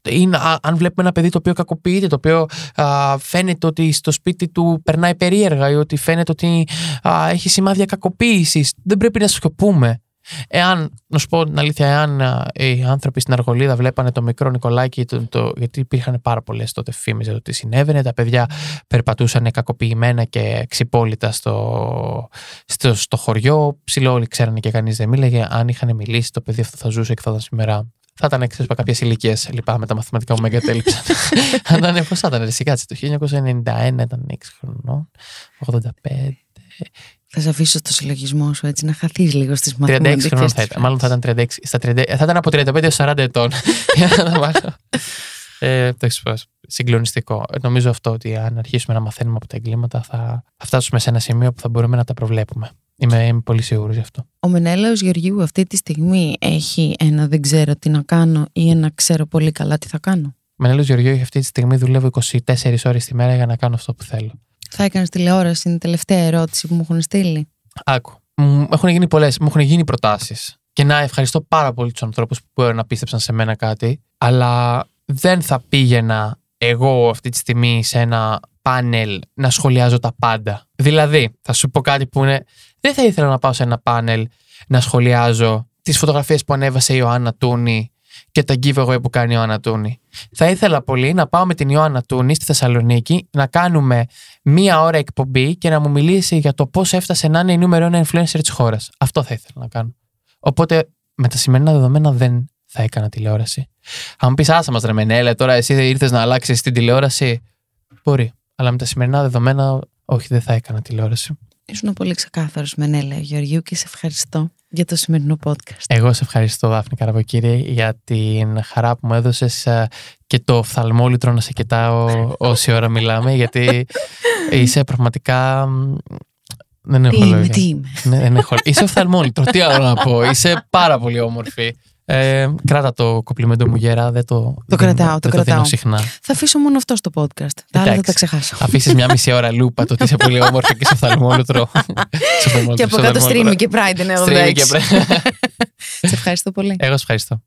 [SPEAKER 4] είναι, α- αν βλέπουμε ένα παιδί το οποίο κακοποιείται, το οποίο α, φαίνεται ότι στο σπίτι του περνάει περίεργα ή ότι φαίνεται ότι α, έχει σημάδια κακοποίησης, δεν πρέπει να σιωπούμε. Εάν, να σου πω την αλήθεια, εάν α, οι άνθρωποι στην Αργολίδα βλέπανε το μικρό Νικολάκι, το, το, γιατί υπήρχαν πάρα πολλές τότε φήμες για το τι συνέβαινε, τα παιδιά περπατούσαν κακοποιημένα και ξυπόλυτα στο, στο, στο χωριό. Ψηλό όλοι ξέρανε και κανείς δεν μίλαγε. Αν είχαν μιλήσει, το παιδί αυτό θα ζούσε και θα ήταν σήμερα. Θα ήταν ξέρεις, κάποιες ηλικίες. Λυπάμαι, τα μαθηματικά μου με εγκατέλειψαν. (laughs) Θα ήταν, πώς θα ήταν, εσύ κάτσε. Το 1991 ήταν 6 χρονών, 85.
[SPEAKER 3] Θα σε αφήσω στο συλλογισμό σου έτσι να χαθείς λίγο στις
[SPEAKER 4] 36
[SPEAKER 3] μαθηματικές.
[SPEAKER 4] χρονών θα ήταν. Μάλλον θα ήταν 36. Στα 30, θα ήταν από 35 έως 40 ετών. (laughs) Για να τα βάλω. ε, το έχεις πω. Συγκλονιστικό. Ε, Νομίζω αυτό ότι αν αρχίσουμε να μαθαίνουμε από τα εγκλήματα θα, θα φτάσουμε σε ένα σημείο που θα μπορούμε να τα προβλέπουμε. Είμαι, είμαι πολύ σίγουρος γι' αυτό.
[SPEAKER 3] Ο Μενέλαος Γεωργίου αυτή τη στιγμή έχει ένα δεν ξέρω τι να κάνω ή ένα ξέρω πολύ καλά τι θα κάνω.
[SPEAKER 4] Μενέλο Γεωργίου, αυτή τη στιγμή δουλεύω 24 ώρες τη μέρα για να κάνω αυτό που θέλω.
[SPEAKER 3] Θα έκανες τηλεόραση, είναι η τελευταία ερώτηση που μου έχουν στείλει.
[SPEAKER 4] Άκου. Μου έχουν γίνει πολλές, μου έχουν γίνει προτάσεις. Και να ευχαριστώ πάρα πολύ τους ανθρώπους που μπορεί να πίστεψαν σε μένα κάτι, αλλά δεν θα πήγαινα εγώ αυτή τη στιγμή σε ένα πάνελ να σχολιάζω τα πάντα. Δηλαδή, θα σου πω κάτι που είναι. Δεν θα ήθελα να πάω σε ένα πάνελ να σχολιάζω τις φωτογραφίες που ανέβασε η Ιωάννα Τούνη και τα giveaway που κάνει η Ιωάννα Τούνη. Θα ήθελα πολύ να πάω με την Ιωάννα Τούνη στη Θεσσαλονίκη να κάνουμε μία ώρα εκπομπή και να μου μιλήσει για το πώς έφτασε να είναι η νούμερο ένα influencer της χώρας. Αυτό θα ήθελα να κάνω. Οπότε με τα σημερινά δεδομένα δεν θα έκανα τηλεόραση. Αν μου πεις, άσα μας ρε Μενέλε, τώρα εσύ ήρθες να αλλάξεις την τηλεόραση. Μπορεί. Αλλά με τα σημερινά δεδομένα, όχι, δεν θα έκανα τηλεόραση.
[SPEAKER 3] Ήσουν πολύ ξεκάθαρος, Μενέλε Γεωργίου, και σε ευχαριστώ για το σημερινό podcast.
[SPEAKER 4] Εγώ σε ευχαριστώ, Δάφνη Καραβοκύρη, για την χαρά που μου έδωσες και το οφθαλμόλυτρο να σε κοιτάω όση ώρα μιλάμε, γιατί (laughs) είσαι πραγματικά. Δεν έχω
[SPEAKER 3] τι είμαι,
[SPEAKER 4] λόγια.
[SPEAKER 3] τι είμαι.
[SPEAKER 4] Ναι, δεν έχω... Είσαι οφθαλμόλυτρο, τι άλλο να πω. Είσαι πάρα πολύ όμορφη. Ε, κράτα το κοπλιμέντο μου γέρα, δεν το, δεν-
[SPEAKER 3] κρατάω, το
[SPEAKER 4] δεν
[SPEAKER 3] κρατάω.
[SPEAKER 4] δίνω συχνά.
[SPEAKER 3] Θα αφήσω μόνο αυτό στο podcast. Τα άλλα θα
[SPEAKER 4] Εντάξει.
[SPEAKER 3] τα ξεχάσω.
[SPEAKER 4] Αφήσεις μια μισή ώρα λούπα το ότι είσαι πολύ όμορφη και είσαι οφθαλμόλυτρο. (laughs)
[SPEAKER 3] Και από κάτω streaming και pride είναι εδώ.
[SPEAKER 4] Streaming
[SPEAKER 3] εντάξει.
[SPEAKER 4] και πρέ- (laughs)
[SPEAKER 3] Σε ευχαριστώ πολύ.
[SPEAKER 4] Εγώ σε ευχαριστώ.